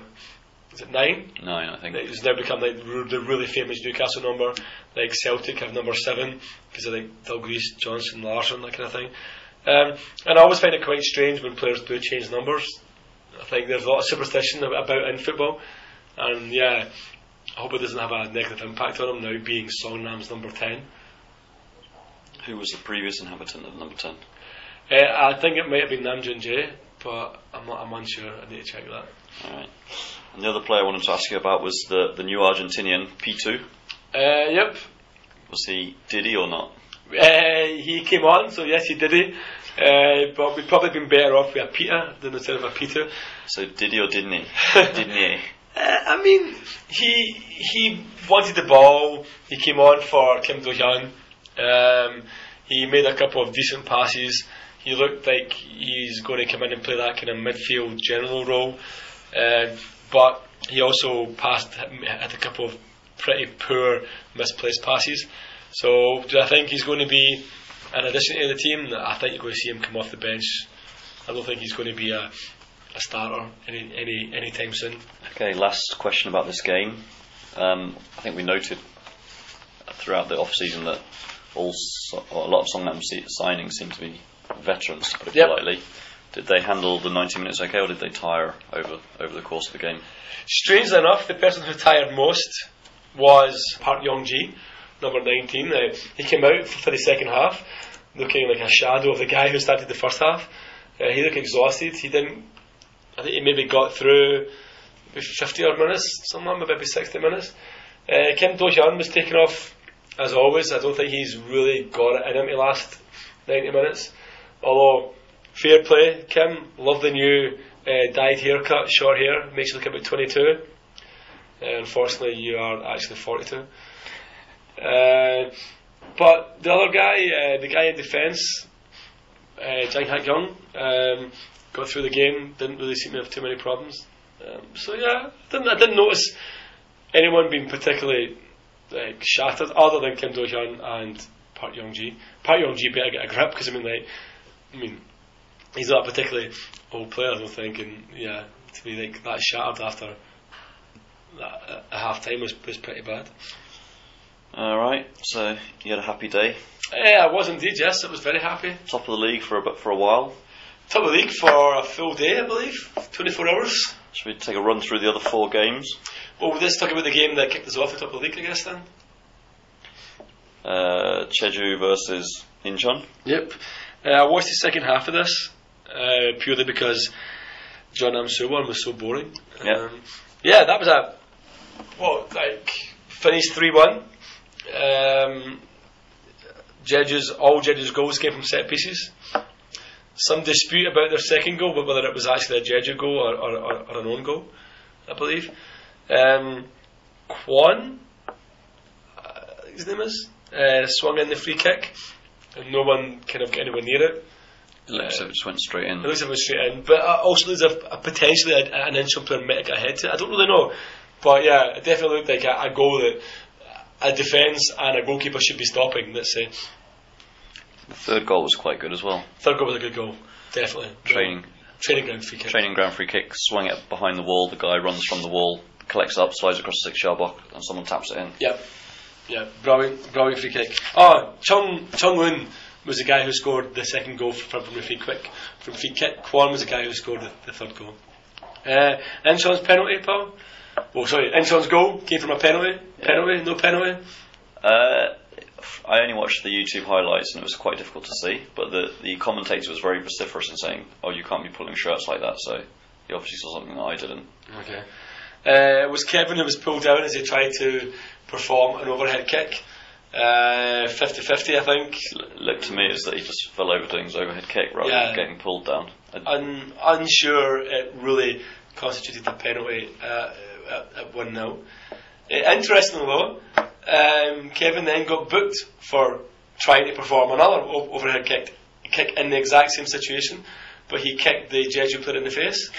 [SPEAKER 3] is it nine?
[SPEAKER 2] Nine, I think.
[SPEAKER 3] It's now become like r- the really famous Newcastle number. Like Celtic have number seven because of like Dalglish, Johnstone, Larsson, that kind of thing. Um, and I always find it quite strange when players do change numbers. I think there's a lot of superstition about in football, and yeah, I hope it doesn't have a negative impact on him now being Songnam's number ten.
[SPEAKER 2] Who was the previous inhabitant of number 10?
[SPEAKER 3] Uh, I think it might have been Namjoon Jae, but I'm not. I'm unsure. I need to check that.
[SPEAKER 2] Alright. And the other player I wanted to ask you about was the, the new Argentinian, Pitu.
[SPEAKER 3] Uh, yep,
[SPEAKER 2] Was he Diddy or not?
[SPEAKER 3] Uh, he came on, so yes, he did it. Uh, but we'd probably been better off with a Peter than instead of a Peter.
[SPEAKER 2] So Diddy or didn't he? didn't he?
[SPEAKER 3] Uh, I mean, he he wanted the ball. He came on for Kim Doo Hyun. Um, he made a couple of decent passes. He looked like he's going to come in and play that kind of midfield general role. Uh, but he also passed had a couple of pretty poor misplaced passes. So do I think he's going to be an addition to the team? I think you're going to see him come off the bench. I don't think he's going to be a, a starter any any anytime soon.
[SPEAKER 2] Okay, last question about this game. Um, I think we noted throughout the off season that all a lot of Songnam signings seem to be veterans, to put it
[SPEAKER 3] Yep.
[SPEAKER 2] politely. Did they handle the 90 minutes okay, or did they tire over over the course of the game?
[SPEAKER 3] Strangely enough, the person who tired most was Park Young Ji, number 19. Uh, he came out for the second half looking like a shadow of the guy who started the first half. Uh, he looked exhausted. He didn't. I think he maybe got through maybe 50 odd minutes, somewhere, maybe 60 minutes. Uh, Kim Doo Hyun was taken off as always. I don't think he's really got it in him to last 90 minutes. Although, fair play, Kim, love the new uh, dyed haircut, short hair, makes you look about 22. Uh, unfortunately, you are actually 42. Uh, but the other guy, uh, the guy in defence, uh, Jang Hak Young, um, got through the game, didn't really seem to have too many problems. Um, so yeah, didn't, I didn't notice anyone being particularly like shattered, other than Kim Doo Hyun and Park Young Ji. Park Young Ji better get a grip because I mean, like, I mean, he's not a particularly old player, I don't think, and yeah, to be like that shattered after that, a half time was, was pretty bad.
[SPEAKER 2] Alright, so you had a happy day.
[SPEAKER 3] Yeah, I was indeed. Yes, I was very happy.
[SPEAKER 2] Top of the league for a, bit- for a while.
[SPEAKER 3] Top of the league for a full day, I believe, 24 hours.
[SPEAKER 2] Should we take a run through the other four games?
[SPEAKER 3] Well, let's talk about the game that kicked us off at top of the league, I guess then.
[SPEAKER 2] Uh, Jeju versus Incheon.
[SPEAKER 3] Yep. Uh, I watched the second half of this uh, purely because Chonnam Suwon was so boring.
[SPEAKER 2] Yeah.
[SPEAKER 3] Um, yeah, that was a what like finished three one. Um, Jeju's all judges' goals came from set pieces. Some dispute about their second goal, but whether it was actually a Jeju goal or, or, or, or an own goal, I believe. Um, Kwon, uh, his name is, uh, swung in the free kick, and no one kind of got anywhere near it.
[SPEAKER 2] It looks like it just went straight in.
[SPEAKER 3] It looks like it was straight in, but uh, also there's a, a potentially a, an inch player might have got a head to it. I don't really know, but yeah, it definitely looked like a, a goal that a defence and a goalkeeper should be stopping. Let's say
[SPEAKER 2] The third goal was quite good as well.
[SPEAKER 3] third goal was a good goal, definitely.
[SPEAKER 2] Training
[SPEAKER 3] training ground free kick.
[SPEAKER 2] training ground free kick, swung it behind the wall. The guy runs from the wall, collects it up, slides across the six yard box, and someone taps it in.
[SPEAKER 3] Yep. Yeah, brilliant, brilliant free kick. Oh, Chung Chung Un was the guy who scored the second goal from, from the free kick. From free kick, Kwon was the guy who scored the, the third goal. Uh, penalty, Paul. Oh, sorry, Incheon's goal came from a penalty. Penalty, no penalty.
[SPEAKER 2] Uh, I only watched the YouTube highlights and it was quite difficult to see, but the, the commentator was very vociferous in saying, "Oh, you can't be pulling shirts like that." So he obviously saw something that I didn't.
[SPEAKER 3] Okay. Uh, it was Kevin who was pulled down as he tried to perform an overhead kick. Uh, 50-50, I think.
[SPEAKER 2] Looked to me as that he just fell over doing his overhead kick rather
[SPEAKER 3] Yeah.
[SPEAKER 2] than getting pulled down. I,
[SPEAKER 3] un, unsure it really constituted a penalty uh, at, at 1 0. Uh, interestingly, though, um, Kevin then got booked for trying to perform another o- overhead kick, kick in the exact same situation, but he kicked the Jeju player in the face.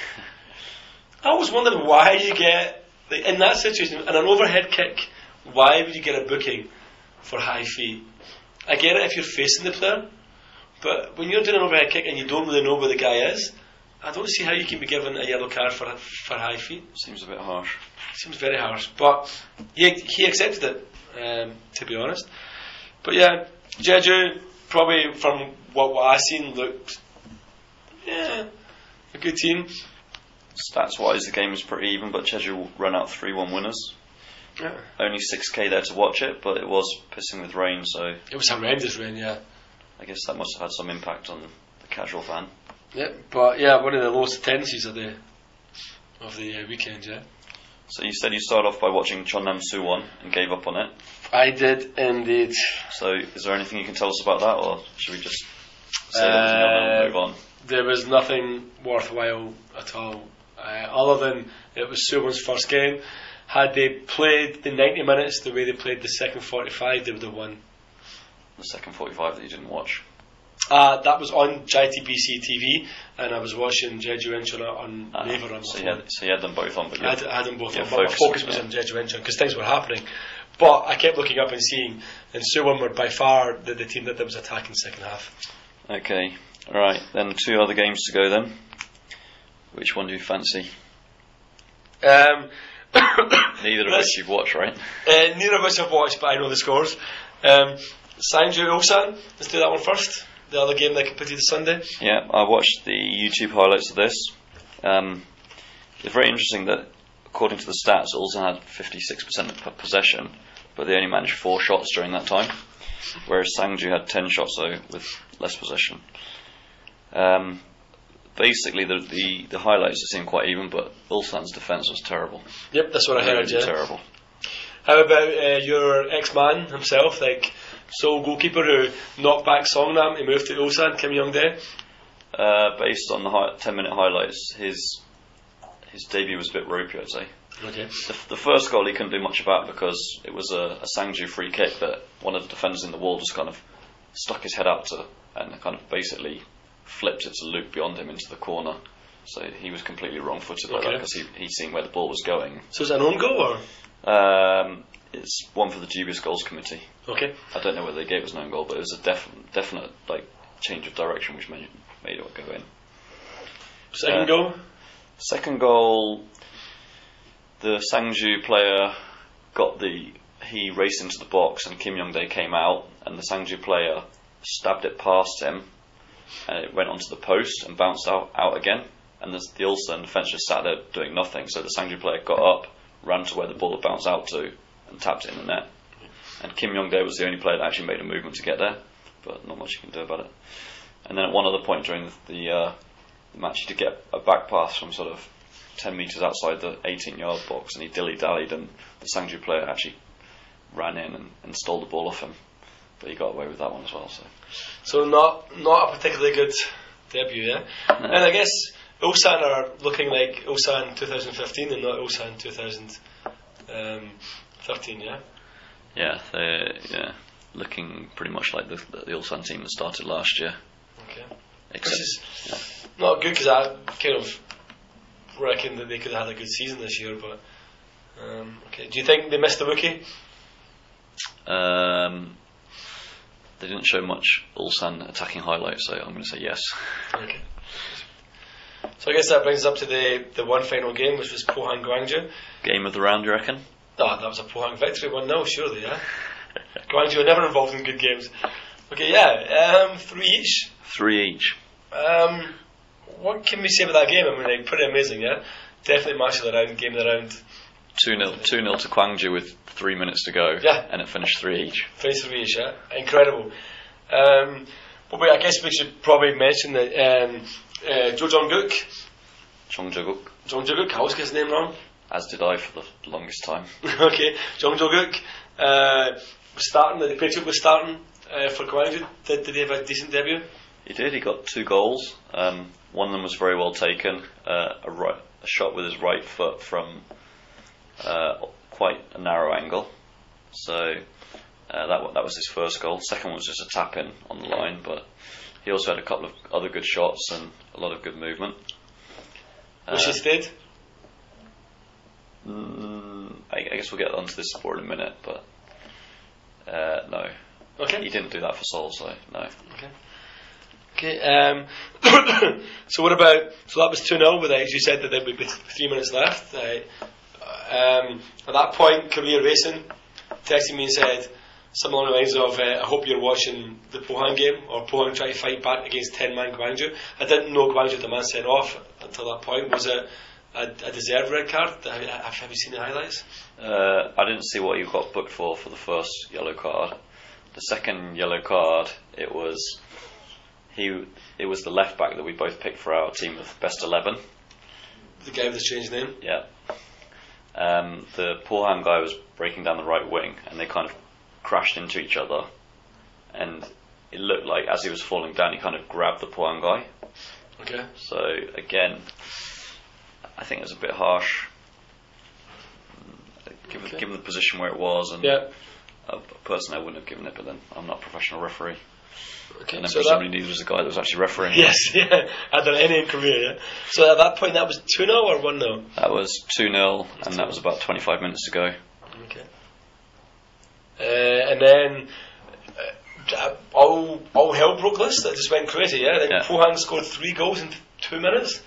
[SPEAKER 3] I always wondered why you get, in that situation, in an overhead kick, why would you get a booking for high feet? I get it if you're facing the player, but when you're doing an overhead kick and you don't really know where the guy is, I don't see how you can be given a yellow card for for high feet.
[SPEAKER 2] seems a bit harsh.
[SPEAKER 3] seems very harsh. But he he accepted it, um, to be honest. But yeah, Jeju probably from what, what I seen looked yeah a good team.
[SPEAKER 2] Stats wise, the game was pretty even, but Jeju will run out 3 1 winners.
[SPEAKER 3] Yeah.
[SPEAKER 2] Only 6k there to watch it, but it was pissing with rain, so
[SPEAKER 3] It was horrendous rain, yeah.
[SPEAKER 2] I guess that must have had some impact on the casual fan.
[SPEAKER 3] Yeah, but yeah, one of the lowest attendances of the of the uh, weekend. Yeah,
[SPEAKER 2] So you said you started off by watching Chonnam Suwon and gave up on it.
[SPEAKER 3] I did indeed.
[SPEAKER 2] So is there anything you can tell us about that, or should we just say that was nil and
[SPEAKER 3] Uh,
[SPEAKER 2] move on?
[SPEAKER 3] There was nothing worthwhile at all, uh, other than it was Suwon's first game. Had they played the 90 minutes the way they played the second 45, they would have won.
[SPEAKER 2] The second 45 that you didn't watch.
[SPEAKER 3] Uh, that was on JTBC TV, and I was watching Jeju Incheon on
[SPEAKER 2] Ah,
[SPEAKER 3] Naver on
[SPEAKER 2] so, you had, so you had them both on, but
[SPEAKER 3] I had, I had them both on, but my
[SPEAKER 2] focus,
[SPEAKER 3] was
[SPEAKER 2] yeah.
[SPEAKER 3] on Jeju Incheon because things were happening. But I kept looking up and seeing, and Suwon were by far the, the team that, that was attacking second half.
[SPEAKER 2] okay. Alright, then two other games to go then. Which one do you fancy?
[SPEAKER 3] Um,
[SPEAKER 2] Neither of which you've watched, right?
[SPEAKER 3] Uh, neither of us have watched, but I know the scores. Um, Sangju Ulsan, let's do that one first. The other game that competed this Sunday.
[SPEAKER 2] Yeah, I watched the YouTube highlights of this. Um, it's very interesting that, according to the stats, Ulsan had 56% of possession, but they only managed four shots during that time, whereas Sangju had 10 shots, so with less possession. Um, basically, the, the, the highlights seem quite even, but Ulsan's defence was terrible.
[SPEAKER 3] Yep, that's what I heard.
[SPEAKER 2] Really
[SPEAKER 3] Yeah.
[SPEAKER 2] terrible.
[SPEAKER 3] How about uh, your ex-man himself, like Seoul goalkeeper who knocked back Songnam, he moved to Ulsan, Kim Young Dae.
[SPEAKER 2] Uh, based on the hi- 10 minute highlights, his his debut was a bit ropey, I'd say.
[SPEAKER 3] Okay.
[SPEAKER 2] The, the first goal he couldn't do much about because it was a, a Sangju free kick that one of the defenders in the wall just kind of stuck his head out to and kind of basically flipped it to loop beyond him into the corner. So he was completely wrong footed
[SPEAKER 3] Okay.
[SPEAKER 2] that because he, he'd seen where the ball was going.
[SPEAKER 3] So is it an own goal or?
[SPEAKER 2] Um, it's one for the dubious goals committee.
[SPEAKER 3] Okay.
[SPEAKER 2] I don't know whether they gave us an own goal, but it was a def- definite like change of direction which made, made it go in.
[SPEAKER 3] Second
[SPEAKER 2] Uh,
[SPEAKER 3] goal.
[SPEAKER 2] Second goal, the Sangju player got the he raced into the box and Kim Young Dae came out and the Sangju player stabbed it past him and it went onto the post and bounced out, out again. And the, the Ulsan defence just sat there doing nothing. So the Sangju player got up, ran to where the ball had bounced out to and tapped it in the net. And Kim Young Dae was the only player that actually made a movement to get there but not much you can do about it. And then at one other point during the, the uh, the match, he did get a back pass from sort of 10 metres outside the 18 yard box and he dilly dallied, and the Sangju player actually ran in and, and stole the ball off him. But he got away with that one as well. So
[SPEAKER 3] So not not a particularly good debut, yeah. And I guess Ulsan are looking like Ulsan 2015 and not Ulsan 2013, yeah.
[SPEAKER 2] yeah, they're yeah, looking pretty much like the, the Ulsan team that started last year.
[SPEAKER 3] Okay.
[SPEAKER 2] Except,
[SPEAKER 3] Which is not good because I kind of reckon that they could have had a good season this year. But um, okay, do you think they missed the rookie?
[SPEAKER 2] um, they didn't show much Ulsan attacking highlights, so I'm going to say yes.
[SPEAKER 3] Okay. So I guess that brings us up to the the one final game, which was Pohang Gwangju.
[SPEAKER 2] Game of the round, you reckon?
[SPEAKER 3] Ah, that was a Pohang victory, one 0 surely, yeah. Gwangju are never involved in good games. Okay, yeah, um, three each.
[SPEAKER 2] Three each.
[SPEAKER 3] Um, what can we say about that game? I mean, like, pretty amazing, yeah. Definitely match of the round, game of the round.
[SPEAKER 2] 2 0 2 0 to Gwangju with three minutes to go,
[SPEAKER 3] Yeah.
[SPEAKER 2] and it finished three each.
[SPEAKER 3] Face three each, yeah. Incredible. Um, but wait, I guess we should probably mention that um, uh, Jo Jong Guk,
[SPEAKER 2] Chong Jaguk,
[SPEAKER 3] Jong Jong Guk, I always get his name wrong.
[SPEAKER 2] as did I for the longest time.
[SPEAKER 3] okay, Jong Jong Guk uh, was starting. The Patriot was starting uh, for Gwangju. Did, did he have a decent debut?
[SPEAKER 2] He did. He got two goals. Um, one of them was very well taken. Uh, a, right, a shot with his right foot from uh, quite a narrow angle. So uh, that that was his first goal. Second one was just a tap in on the line, but he also had a couple of other good shots and a lot of good movement.
[SPEAKER 3] Which
[SPEAKER 2] Uh,
[SPEAKER 3] he stayed.
[SPEAKER 2] mm, I, I guess we'll get onto this sport in a minute, but uh, no, he didn't do that for Seoul, so no.
[SPEAKER 3] Okay. Um, so what about? So that was two 0 with, as you said, that there would be three minutes left. Uh, um, at that point, Career Racing texted me and said something along the lines of, uh, I hope you're watching the Pohang game, or Pohang trying to fight back against 10 man Gwangju. I didn't know Gwangju had the man sent off until that point. Was it a, a deserved red card? Have, have you seen the highlights?
[SPEAKER 2] Uh, I didn't see what you got booked for for the first yellow card. The second yellow card, it was he. It was the left back that we both picked for our team of best eleven.
[SPEAKER 3] The guy with the strange name.
[SPEAKER 2] Yeah. Um, the Pohang guy was breaking down the right wing, and they kind of crashed into each other. And it looked like as he was falling down, he kind of grabbed the Pohang guy.
[SPEAKER 3] Okay.
[SPEAKER 2] So again, I think it was a bit harsh, given,
[SPEAKER 3] Okay.
[SPEAKER 2] given the position where it was, and
[SPEAKER 3] Yeah.
[SPEAKER 2] uh, personally I wouldn't have given it. But then I'm not a professional referee,
[SPEAKER 3] Okay.
[SPEAKER 2] and then
[SPEAKER 3] So
[SPEAKER 2] presumably
[SPEAKER 3] that,
[SPEAKER 2] neither was the guy that was actually refereeing.
[SPEAKER 3] yes, yeah. Had any in career, yeah. So at that point, that was 2 0 or 1 0?
[SPEAKER 2] That was two 0 and that was about 25 minutes ago.
[SPEAKER 3] Okay. Uh, and then uh, all all hell broke loose. That just went crazy. Yeah. Then
[SPEAKER 2] Yeah.
[SPEAKER 3] Pohang scored three goals in two minutes.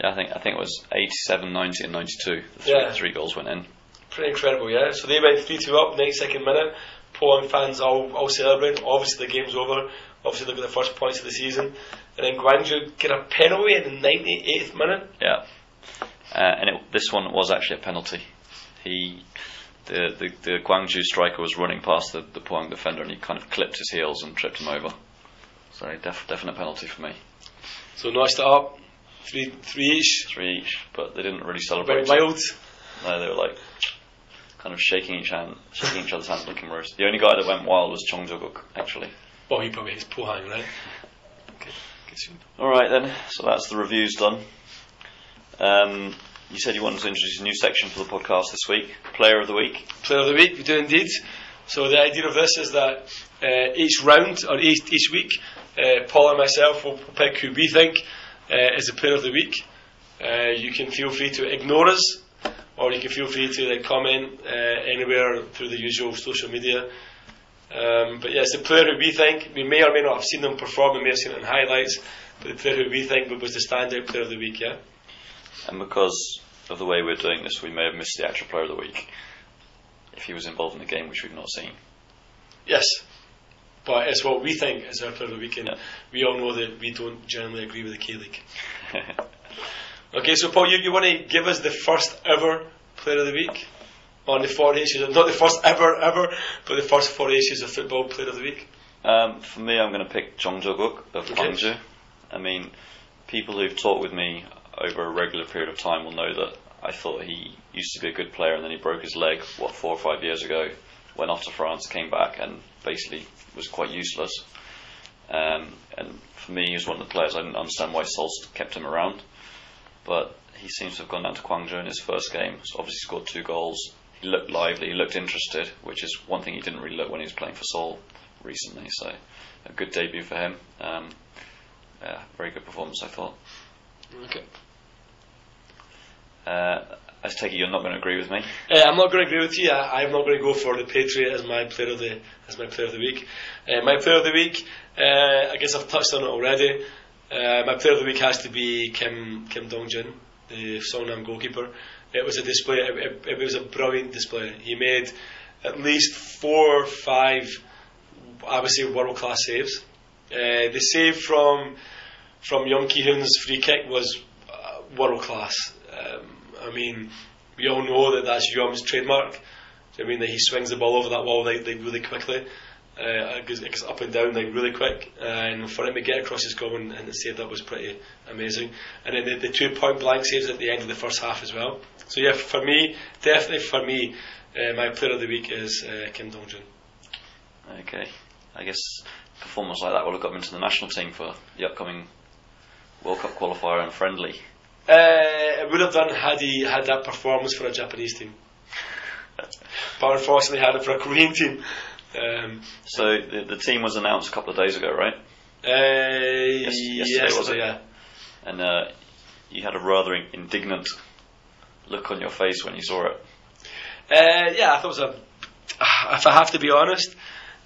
[SPEAKER 2] Yeah, I think I think it was 87, 90, and 92. The three,
[SPEAKER 3] Yeah.
[SPEAKER 2] three goals went in.
[SPEAKER 3] Pretty incredible. Yeah. So they went three two up, 92nd minute. Pohang fans all all celebrating. Obviously the game's over. Obviously they got the first points of the season. And then Gwangju get a penalty in the 98th minute.
[SPEAKER 2] Yeah, uh, and it, this one was actually a penalty. He, the, the the Gwangju striker was running past the the Pohang defender and he kind of clipped his heels and tripped him over. So def, definite penalty for me.
[SPEAKER 3] So notched it up. Three three each.
[SPEAKER 2] Three each, but they didn't really celebrate.
[SPEAKER 3] Went wild.
[SPEAKER 2] No, they were like kind of shaking each hand, shaking each other's hands, looking roast. The only guy that went wild was Chong Joguk, actually.
[SPEAKER 3] Well, he probably hates Pohang, right? Okay.
[SPEAKER 2] All right then, so that's the reviews done. Um, you said you wanted to introduce a new section for the podcast this week, Player of the Week.
[SPEAKER 3] Player of the week, we do indeed. So the idea of this is that uh, each round or each, each week, uh, Paul and myself will pick who we think uh, is the player of the week. Uh, you can feel free to ignore us, or you can feel free to like, comment uh, anywhere through the usual social media. Um, but yes, the player who we think we may or may not have seen them perform, we may have seen it in highlights, but the player who we think was the standout player of the week. Yeah.
[SPEAKER 2] And because of the way we're doing this, we may have missed the actual Player of the Week if he was involved in the game, which we've not seen.
[SPEAKER 3] Yes. But it's what we think is our player of the week, and
[SPEAKER 2] Yeah.
[SPEAKER 3] we all know that we don't generally agree with the K League. Okay, so Paul, you, you want to give us the first ever player of the week on the 40 issues, not the first ever, ever, but the first 40 issues of football player of the week.
[SPEAKER 2] um, for me, I'm going to pick Chong Joguk of
[SPEAKER 3] Okay.
[SPEAKER 2] Gwangju. I mean, people who've talked with me over a regular period of time will know that I thought he used to be a good player and then he broke his leg, what, four or five years ago, went off to France, came back and basically was quite useless. Um, and for me, he was one of the players I didn't understand why Solst kept him around. But he seems to have gone down to Gwangju in his first game. So obviously scored two goals. He looked lively. He looked interested, which is one thing he didn't really look when he was playing for Seoul recently. So a good debut for him. Um, yeah, very good performance, I thought.
[SPEAKER 3] Okay.
[SPEAKER 2] Uh, I take it you're not going to agree with me.
[SPEAKER 3] Uh, I'm not going to agree with you. I, I'm not going to go for the Patriot as my player of the as my player of the week. Uh, my player of the week, uh, I guess I've touched on it already. Uh, my player of the week has to be Kim Kim Dong Jun, the Songnam goalkeeper. It was a display. It, it, was a brilliant display. He made at least four, or five, I would say, world class saves. Uh, the save from from Young Hoon's free kick was uh, world class. Um, I mean, we all know that that's Yeom's trademark. I mean that he swings the ball over that wall like, like really quickly. Uh, it, goes, it goes up and down like really quick, and for him to get across his goal and, and save that was pretty amazing. And then the, the two point blank saves at the end of the first half as well. So yeah, for me, definitely for me, uh, my player of the week is uh, Kim Dong Jun.
[SPEAKER 2] Okay. I guess performance like that will have got him into the national team for the upcoming World Cup qualifier and friendly.
[SPEAKER 3] Uh, it would have done had he had that performance for a Japanese team, but unfortunately had it for a Korean team. Um,
[SPEAKER 2] So the, the team was announced a couple of days ago, right?
[SPEAKER 3] uh,
[SPEAKER 2] yesterday,
[SPEAKER 3] yesterday,
[SPEAKER 2] was it?
[SPEAKER 3] yeah.
[SPEAKER 2] And uh, you had a rather indignant look on your face when you saw it.
[SPEAKER 3] Uh, yeah, I thought it was a. If I have to be honest,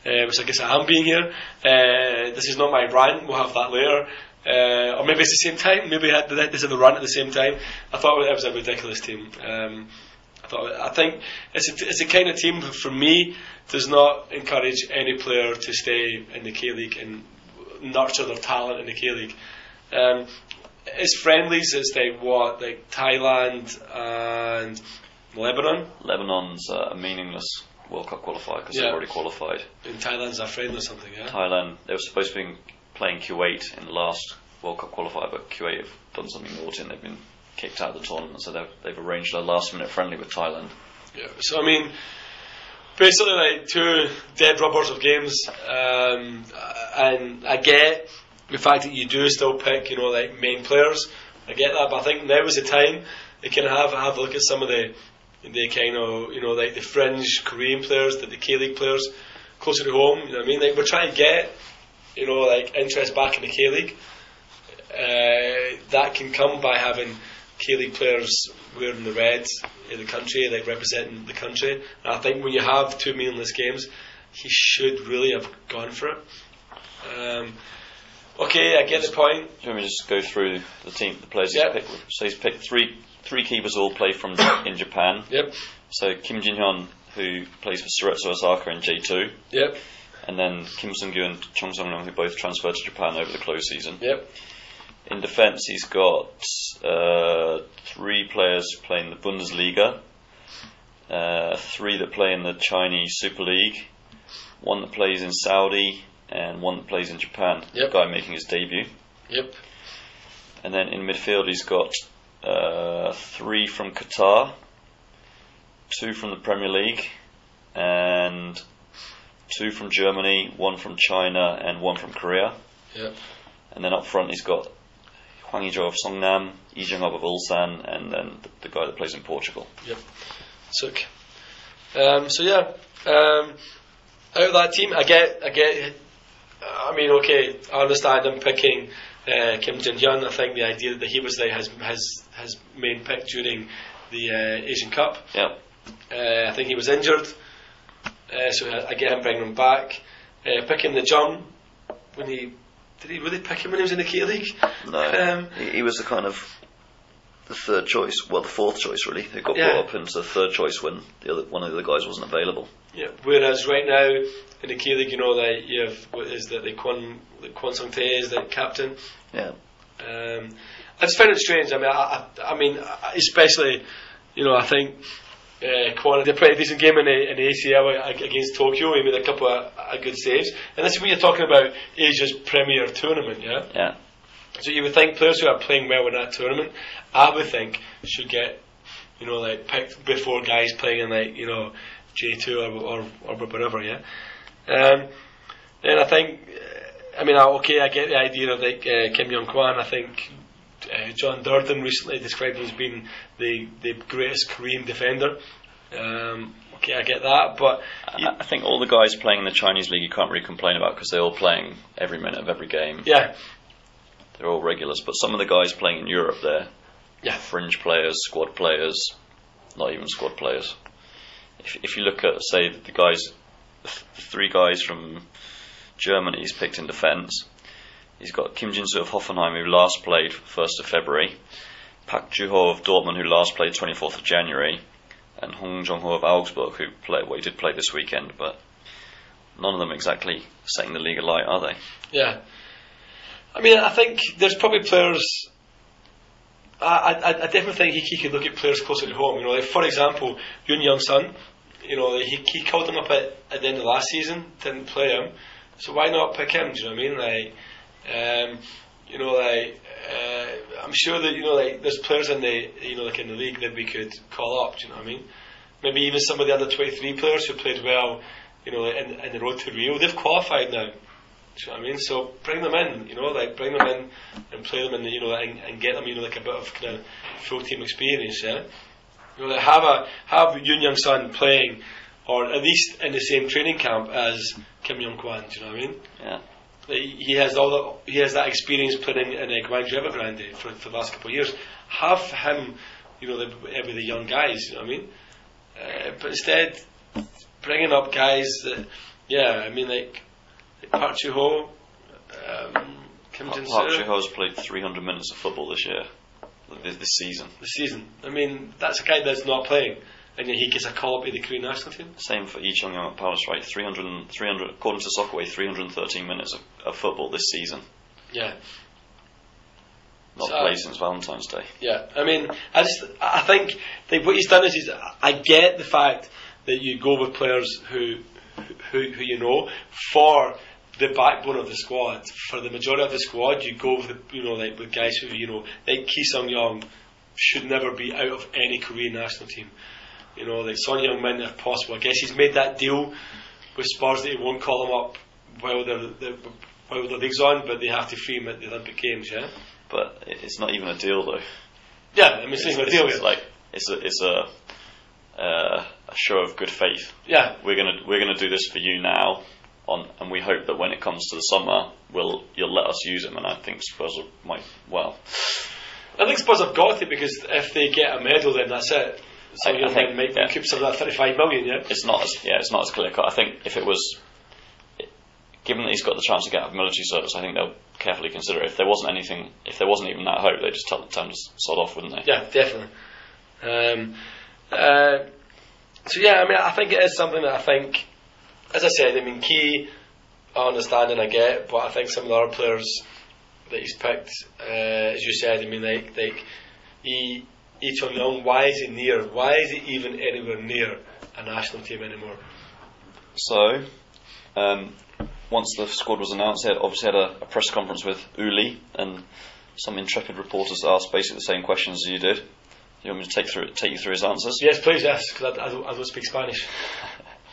[SPEAKER 3] uh, which I guess I am being here, uh, this is not my rant. We'll have that later. Uh, or maybe it's the same time. Maybe had- this is the rant at the same time. I thought it was a ridiculous team. Um, I thought I think it's a, it's a kind of team for me does not encourage any player to stay in the K League and nurture their talent in the K League. Um, it's friendlies. It's like what like Thailand and Lebanon.
[SPEAKER 2] Lebanon's uh, a meaningless World Cup qualifier because
[SPEAKER 3] Yeah.
[SPEAKER 2] they've already qualified.
[SPEAKER 3] And Thailand's a friend or something, yeah.
[SPEAKER 2] Thailand, they were supposed to be playing Kuwait in the last World Cup qualifier, but Kuwait have done something naughty and they've been kicked out of the tournament, so they've, they've arranged a last minute friendly with Thailand.
[SPEAKER 3] Yeah. So I mean, basically like two dead rubbers of games, um, and I get the fact that you do still pick, you know, like main players. I get that, but I think now is the time they can have have a look at some of the the kind of you know like the fringe Korean players, the, the K League players closer to home. You know what I mean? Like we're trying to get you know like interest back in the K League. Uh, that can come by having K League players wearing the red in the country, like representing the country. And I think when you have two meaningless games, he should really have gone for it. Um, okay, I get the point.
[SPEAKER 2] Want me just go through the team, the players
[SPEAKER 3] Yeah.
[SPEAKER 2] he's picked? So he's picked three three keepers all play from in Japan.
[SPEAKER 3] Yep,
[SPEAKER 2] So Kim Jin Hyun, who plays for Cerezo Osaka in J2,
[SPEAKER 3] yep,
[SPEAKER 2] and then Kim Sung Gyu and Chung Sung Long, who both transferred to Japan over the close season.
[SPEAKER 3] yep,
[SPEAKER 2] In defence, he's got uh, three players playing the Bundesliga, uh, three that play in the Chinese Super League, one that plays in Saudi, and one that plays in Japan.
[SPEAKER 3] Yep.
[SPEAKER 2] The guy making his debut.
[SPEAKER 3] yep,
[SPEAKER 2] And then in midfield, he's got uh, three from Qatar, two from the Premier League, and two from Germany, one from China, and one from Korea.
[SPEAKER 3] yep.
[SPEAKER 2] And then up front, he's got Hwang Ui-jo of Songnam, Lee Jung-up of Ulsan, and then the, the guy that plays in Portugal.
[SPEAKER 3] Sook. Um, so yeah, um, out of that team, I get, I get. I mean, okay, I understand him picking uh, Kim Jin Hyun. I think the idea that he was there his his his main pick during the uh, Asian Cup.
[SPEAKER 2] Yeah,
[SPEAKER 3] Uh, I think he was injured, uh, so I, get him bringing him back. Uh, picking the Jung when he did he really pick him when he was in the K League?
[SPEAKER 2] no,
[SPEAKER 3] Um,
[SPEAKER 2] he, he was the kind of the third choice, well, the fourth choice really. Who got
[SPEAKER 3] Yeah.
[SPEAKER 2] brought up into the third choice when the other one of the other guys wasn't available.
[SPEAKER 3] Yeah. Whereas right now in the K League, you know that you have what is that the Kwon the Kwon Sun Tae is the captain.
[SPEAKER 2] Yeah,
[SPEAKER 3] Um, I just find it strange. I mean, I, I, I mean, especially, you know, I think uh, did a pretty decent game in the, in the ACL against Tokyo. He made a couple of uh, good saves, and this is when you're talking about Asia's premier tournament, yeah.
[SPEAKER 2] yeah.
[SPEAKER 3] So you would think players who are playing well in that tournament, I would think, should get, you know, like picked before guys playing in like you know J two or, or or whatever, yeah. Um, then I think, I mean, okay, I get the idea of like uh, Kim Young Kwan. I think uh, John Duerden recently described him as being the the greatest Korean defender. Um, okay, I get that, but
[SPEAKER 2] I, I think all the guys playing in the Chinese league you can't really complain about because they're all playing every minute of every game.
[SPEAKER 3] yeah,
[SPEAKER 2] They're all regulars, but some of the guys playing in Europe, they're
[SPEAKER 3] Yeah.
[SPEAKER 2] fringe players, squad players, not even squad players. If, if you look at, say, the guys, the three guys from Germany he's picked in defence, he's got Kim Jin Soo of Hoffenheim, who last played 1st of February, Park Ju Ho of Dortmund, who last played 24th of January, and Hong Jong Ho of Augsburg, who played, well, he did play this weekend, but none of them exactly setting the league alight, are they?
[SPEAKER 3] Yeah. I mean, I think there's probably players. I, I, I definitely think he, he could look at players closer to home. You know, like for example, Yoon Young Sun. You know, he, he called him up at, at the end of last season, didn't play him. So why not pick him? Do you know what I mean? Like, um, you know, like uh, I'm sure that you know, like there's players in the you know, like in the league that we could call up. Do you know what I mean? Maybe even some of the under 23 players who played well, you know, in, in the road to Rio. They've qualified now. Do you know what I mean? So bring them in, you know, like bring them in and play them in, the, you know, and, and get them, you know, like a bit of kind of full team experience, yeah. You know, like have a have Yoon Young Sun playing, or at least in the same training camp as Kim Young Kwan. Do you know what I mean?
[SPEAKER 2] Yeah.
[SPEAKER 3] He has all the, he has that experience playing in a Guangzhou Evergrande for, for the last couple of years. Have him, you know, the, with the young guys. You know what I mean? Uh, but instead, bringing up guys that, yeah, I mean, like, like Park Chu Ho, um, Kim Jin
[SPEAKER 2] Park
[SPEAKER 3] Soo,
[SPEAKER 2] Ji-ho's played 300 minutes of football this year, this, this season.
[SPEAKER 3] the season. I mean, that's a guy that's not playing. And then he gets a call up to the Korean national team.
[SPEAKER 2] Same for Chung Young at Palace, right? 300, 300 according to Soccerway, 313 minutes of, of football this season.
[SPEAKER 3] Yeah.
[SPEAKER 2] Not
[SPEAKER 3] So-
[SPEAKER 2] played since Valentine's Day.
[SPEAKER 3] Yeah, I mean, I just I think what he's done is he's, I get the fact that you go with players who who, who you know for the backbone of the squad. For the majority of the squad, you go with the, you know like with guys who you know like Ki Sung Young should never be out of any Korean national team. You know, like Son Heung Min if possible. I guess he's made that deal with Spurs that he won't call him up while they're, they're while the league's on, but they have to free him at the Olympic Games. Yeah.
[SPEAKER 2] But it's not even a deal though.
[SPEAKER 3] Yeah, I mean, it's,
[SPEAKER 2] It's,
[SPEAKER 3] not a deal.
[SPEAKER 2] it's
[SPEAKER 3] yeah.
[SPEAKER 2] like it's a it's a uh, a show of good faith.
[SPEAKER 3] yeah,
[SPEAKER 2] We're gonna we're gonna do this for you now, on and we hope that when it comes to the summer, we'll you'll let us use him. And I think Spurs might well.
[SPEAKER 3] I think Spurs have got it because if they get a medal, then that's it. So
[SPEAKER 2] I- I think,
[SPEAKER 3] make
[SPEAKER 2] yeah.
[SPEAKER 3] recoup some of that 35 million, yeah?
[SPEAKER 2] It's not as yeah, it's not as clear cut. I think if it was, given that he's got the chance to get out of military service, I think they'll carefully consider it. If there wasn't anything, if there wasn't even that hope, they'd just tell, tell him to sod off, wouldn't they?
[SPEAKER 3] Yeah, definitely. Um, uh, so yeah, I mean, I think it is something that I think, as I said, I mean, key, understanding I get, but I think some of the other players that he's picked, uh, as you said, I mean, like, like, he, Lee their own. why is he near? Why is he even anywhere near a national team anymore?
[SPEAKER 2] So, um, once the squad was announced, they had obviously had a, a press conference with Uli, and some intrepid reporters asked basically the same questions as you did. You want me to take through take you through his answers?
[SPEAKER 3] Yes, please, yes, because I, I, don't, I don't speak Spanish.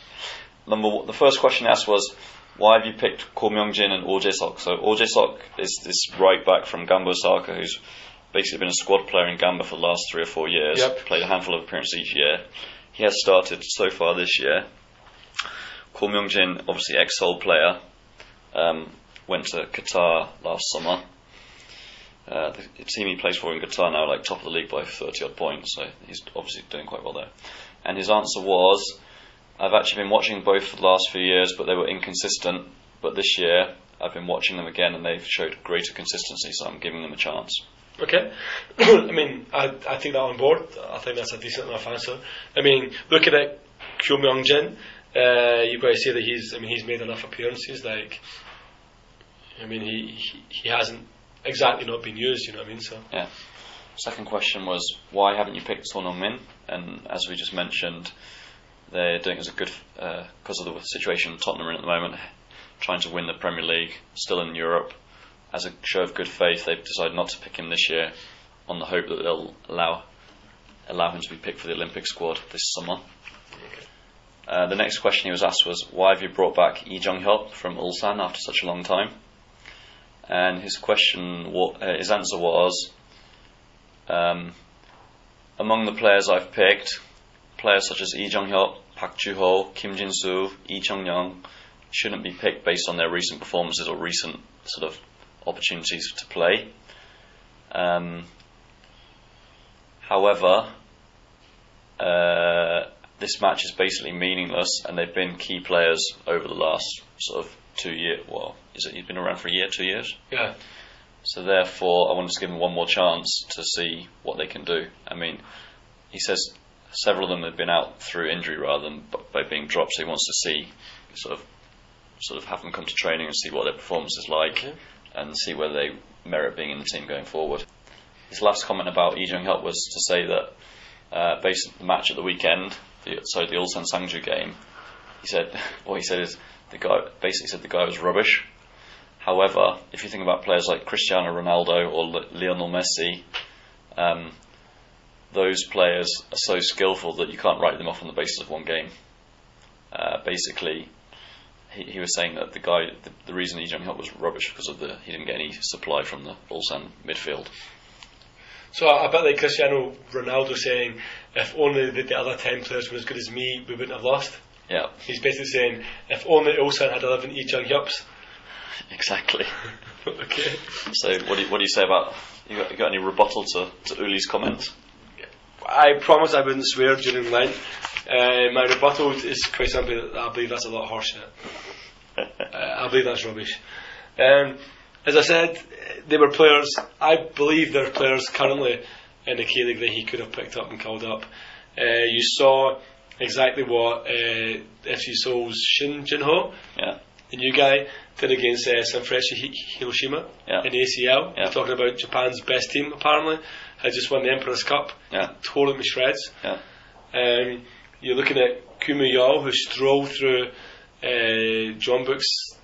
[SPEAKER 2] Number one, the first question asked was, why have you picked Ko Myung Jin and Orjae Sok? So Orjae Sok is this right back from Gamba Osaka who's basically been a squad player in Gamba for the last three or four years.
[SPEAKER 3] Yep.
[SPEAKER 2] Played a handful of appearances each year. He has started so far this year. Ko Myung Jin, obviously ex-Seoul player, um, went to Qatar last summer. Uh, the team he plays for in Qatar now, like top of the league by 30 odd points, so he's obviously doing quite well there. And his answer was, I've actually been watching both for the last few years, but they were inconsistent. But this year, I've been watching them again, and they've showed greater consistency, so I'm giving them a chance.
[SPEAKER 3] Okay. I mean, I, I take that on board. I think that's a decent enough answer. I mean, looking at Ko Myung Jin, uh, you've got to say that he's. I mean, he's made enough appearances. Like, I mean, he he, he hasn't exactly not been used. You know what I mean? So
[SPEAKER 2] Yeah. Second question was, why haven't you picked Son Heung-min? And as we just mentioned, they're doing as a good because of the situation Tottenham are in at the moment, trying to win the Premier League, still in Europe. As a show of good faith, they've decided not to pick him this year, on the hope that they'll allow allow him to be picked for the Olympic squad this summer. Uh, the next question he was asked was, why have you brought back Lee Jong Hyuk from Ulsan after such a long time? And his question, uh, his answer was, um, among the players I've picked, players such as Lee Jong Hyuk, Park Ju Ho, Kim Jin Soo, Lee Chung Young shouldn't be picked based on their recent performances or recent sort of opportunities to play. Um, however, uh, this match is basically meaningless, and they've been key players over the last sort of two years. Well, is it? He's been around for a year, two years.
[SPEAKER 3] yeah,
[SPEAKER 2] So therefore, I wanted to give them one more chance to see what they can do. I mean, he says several of them have been out through injury rather than by being dropped. So he wants to see, sort of, sort of have them come to training and see what their performance is like. And see whether they merit being in the team going forward. His last comment about Lee Jong Hyuk was to say that uh, based on the match at the weekend, the, so the Ulsan Sangju game, he said what he said is the guy basically said the guy was rubbish. However, if you think about players like Cristiano Ronaldo or Le- Lionel Messi, um, those players are so skillful that you can't write them off on the basis of one game. Uh, basically, he, he was saying that the guy, the, the reason Lee Jong Hyuk was rubbish because of the he didn't get any supply from the Ulsan midfield.
[SPEAKER 3] So a bit like Cristiano Ronaldo saying, if only the, the other 10 players were as good as me, we wouldn't have lost.
[SPEAKER 2] Yeah,
[SPEAKER 3] He's basically saying, if only Ulsan had 11 Lee Jung Hyups.
[SPEAKER 2] exactly.
[SPEAKER 3] okay.
[SPEAKER 2] So, what do you, what do you say about? You got, you got any rebuttal to, to Uli's comments?
[SPEAKER 3] I promise I wouldn't swear during Lent. Uh, my rebuttal is quite simply that I believe that's a lot of horseshit. Uh, I believe that's rubbish. Um, as I said, they were players. I believe there are players currently in the K League that he could have picked up and called up. Uh, you saw exactly what uh, FC Seoul's Shin Jinho,
[SPEAKER 2] Yeah.
[SPEAKER 3] the new guy, did against uh, Sanfrecce Hiroshima
[SPEAKER 2] Yeah.
[SPEAKER 3] in ACL.
[SPEAKER 2] Yeah.
[SPEAKER 3] We're talking about Japan's best team, apparently, had just won the Emperor's Cup,
[SPEAKER 2] Yeah.
[SPEAKER 3] tore them to shreds.
[SPEAKER 2] Yeah.
[SPEAKER 3] Um, you're looking at Kumu Yao, who strolled through uh, Jeonbuk's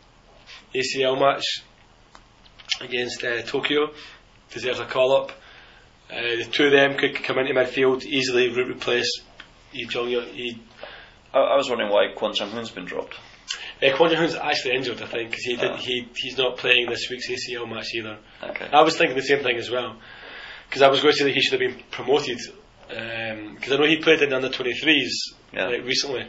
[SPEAKER 3] ACL match against uh, Tokyo, deserves a call up. Uh, the two of them could come into midfield easily, re- replace Lee Jong.
[SPEAKER 2] I, I was wondering why Kwon Chang Hoon's been dropped.
[SPEAKER 3] Uh, Kwon Chang-hoon's actually injured, I think, because he did,
[SPEAKER 2] Oh.
[SPEAKER 3] he he's not playing this week's ACL match either.
[SPEAKER 2] Okay.
[SPEAKER 3] I was thinking the same thing as well, because I was going to say that he should have been promoted, because I know he played in the under 23s
[SPEAKER 2] Yeah.
[SPEAKER 3] like, recently.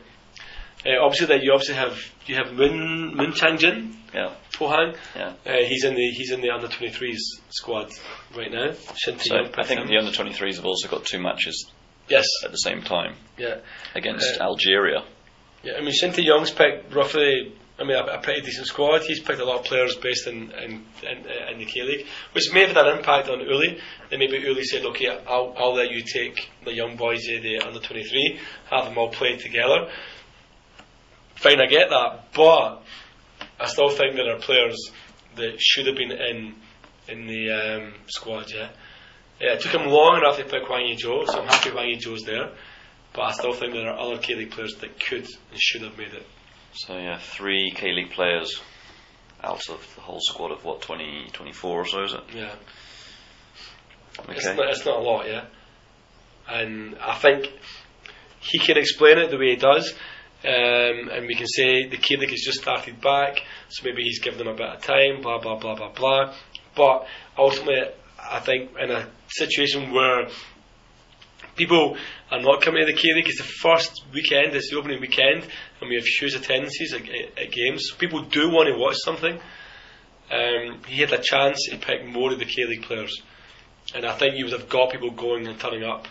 [SPEAKER 3] Uh, obviously, that you obviously have you have Moon Moon Chang Jin
[SPEAKER 2] Yeah.
[SPEAKER 3] Pohang.
[SPEAKER 2] Yeah.
[SPEAKER 3] Uh, he's in the he's in the under 23s squad right now. Shin
[SPEAKER 2] So I think
[SPEAKER 3] him.
[SPEAKER 2] the under 23s have also got two matches
[SPEAKER 3] yes,
[SPEAKER 2] at the same time
[SPEAKER 3] yeah,
[SPEAKER 2] against
[SPEAKER 3] Uh,
[SPEAKER 2] Algeria.
[SPEAKER 3] yeah. I mean, Shin Young's picked roughly. I mean, a, a pretty decent squad. He's picked a lot of players based in in, in, in the K League, which may have had an impact on Uli. Then maybe Uli said, "Okay, I'll, I'll let you take the young boys, the under 23, have them all play together." Fine, I get that, but I still think there are players that should have been in in the um, squad. Yeah, yeah. It took him long enough to pick Hwang Ui-jo, so I'm happy Hwang Ui-jo's there. But I still think there are other K League players that could and should have made it.
[SPEAKER 2] So yeah, three K League players out of the whole squad of what 20, 24 or so is it?
[SPEAKER 3] Yeah, it's,
[SPEAKER 2] Okay.
[SPEAKER 3] not, it's not a lot. Yeah, and I think he can explain it the way he does. Um, and we can say the K League has just started back, so maybe he's given them a bit of time, blah blah blah blah blah. But ultimately, I think in a situation where people are not coming to the K League, it's the first weekend, it's the opening weekend, and we have huge attendances at, at, at games. People do want to watch something. Um, he had a chance to pick more of the K League players, and I think he would have got people going and turning up.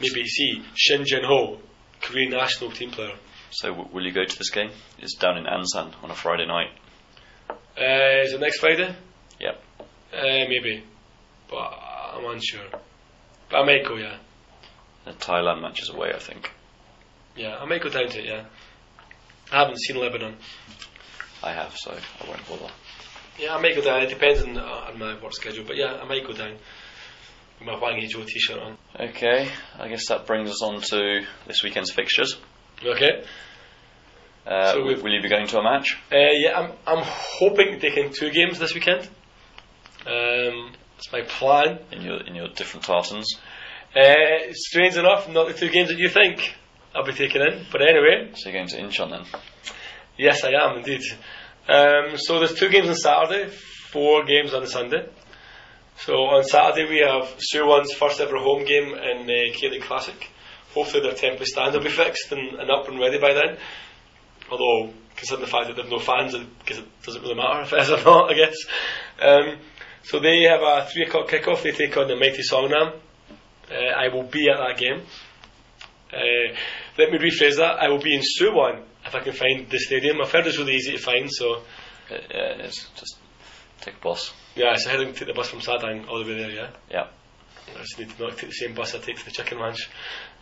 [SPEAKER 3] Maybe see Shin Jin Ho, Korean national team player.
[SPEAKER 2] So w- will you go to this game? It's down in Ansan on a Friday night.
[SPEAKER 3] Uh, is it next Friday?
[SPEAKER 2] Yep.
[SPEAKER 3] Uh, maybe, but I'm unsure. But I might go, yeah.
[SPEAKER 2] The Thailand match is away, I think.
[SPEAKER 3] Yeah, I may go down to it, yeah. I haven't seen Lebanon.
[SPEAKER 2] I have, so I won't bother.
[SPEAKER 3] Yeah, I might go down. It depends on, uh, on my work schedule, but yeah, I might go down with my Hwang Ui-jo t-shirt on.
[SPEAKER 2] Okay, I guess that brings us on to this weekend's fixtures.
[SPEAKER 3] Okay.
[SPEAKER 2] Uh,
[SPEAKER 3] So
[SPEAKER 2] will you be going to a match?
[SPEAKER 3] Uh, yeah, I'm I'm hoping to take in two games this weekend. Um, it's my plan.
[SPEAKER 2] in your in your different tartans?
[SPEAKER 3] Uh, strange enough, not the two games that you think I'll be taking in. But anyway,
[SPEAKER 2] So you're going to Incheon then?
[SPEAKER 3] yes, I am indeed. Um, so there's two games on Saturday, four games on Sunday. So on Saturday we have Suwon's first ever home game in uh, K League Classic. Hopefully their temporary stand will be fixed and, and up and ready by then. Although, considering the fact that they've no fans, because it doesn't really matter if it is or not, I guess. Um, so they have a three o'clock kickoff. They take on the mighty Songnam. Uh, I will be at that game. Uh, let me rephrase that. I will be in Suwon if I can find the stadium. I've heard it's really easy to find, so
[SPEAKER 2] Uh, yeah, it's just take a bus.
[SPEAKER 3] yeah, so I head and take the bus from Sadang all the way there. Yeah,
[SPEAKER 2] Yeah,
[SPEAKER 3] I just need to not take the same bus I take to the chicken ranch.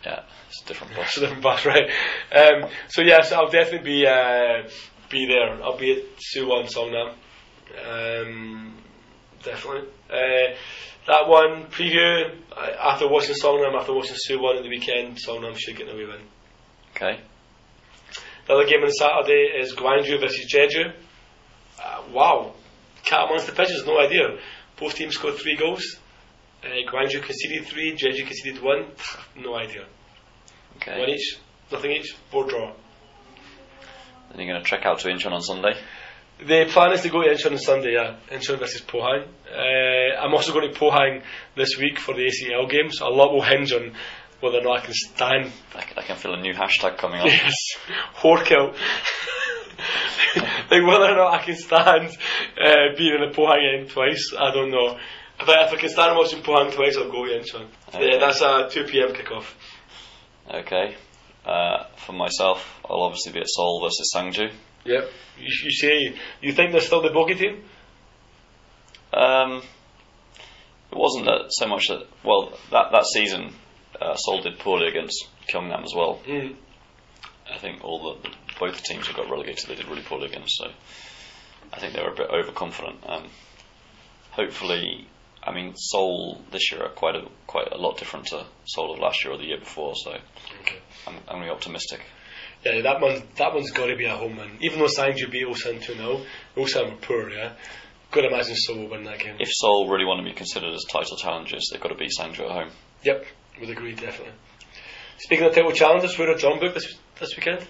[SPEAKER 2] yeah, it's a different
[SPEAKER 3] It's
[SPEAKER 2] bus.
[SPEAKER 3] a different bus, right? Um, so yes, I'll definitely be uh, be there. I'll be at Suwon Songnam. Um, definitely. Uh, that one preview after watching Songnam, after watching Suwon at the weekend, Songnam should get an away win.
[SPEAKER 2] Okay,
[SPEAKER 3] The other game on Saturday is Gwangju versus Jeju. Uh, wow, cat amongst the pitches, no idea. Both teams scored three goals. Uh, Gwangju conceded three, Jeju conceded one. No idea.
[SPEAKER 2] okay.
[SPEAKER 3] One each, nothing each, four draw.
[SPEAKER 2] Then you're going to trek out to Incheon on Sunday.
[SPEAKER 3] The plan is to go to Incheon on Sunday, yeah. Incheon versus Pohang. Uh, I'm also going to Pohang this week for the ACL game, so a lot will hinge on whether or not I can stand.
[SPEAKER 2] I, I can feel a new hashtag coming up.
[SPEAKER 3] Yes, Horkill. like whether or not I can stand uh, being in the Pohang end twice, I don't know. If I, if I can stand watching Pohang twice, I'll go to Incheon.
[SPEAKER 2] Okay.
[SPEAKER 3] Yeah, that's a 2 pm kickoff.
[SPEAKER 2] Okay. Uh, for myself, I'll obviously be at Seoul versus Sangju.
[SPEAKER 3] Yep. You, you say you think they're still the bogey team?
[SPEAKER 2] Um, it wasn't that so much that well that that season uh, Seoul did poorly against Gyeongnam as well.
[SPEAKER 3] Mm.
[SPEAKER 2] I think all the both the teams that got relegated they did really poorly against. So I think they were a bit overconfident. Um, hopefully, I mean Seoul this year are quite a quite a lot different to Seoul of last year or the year before. So
[SPEAKER 3] Okay.
[SPEAKER 2] I'm I'm really optimistic.
[SPEAKER 3] Yeah, that one that one's got to be a home win. Even though Sangju beat Ulsan 2 0, Ulsan were poor, yeah. Got to imagine Seoul will win that game.
[SPEAKER 2] If Seoul really want to be considered as title challengers, they've got to beat Sangju at home.
[SPEAKER 3] Yep, would agree, definitely. Speaking of title challengers, who are Jeonbuk this, this weekend?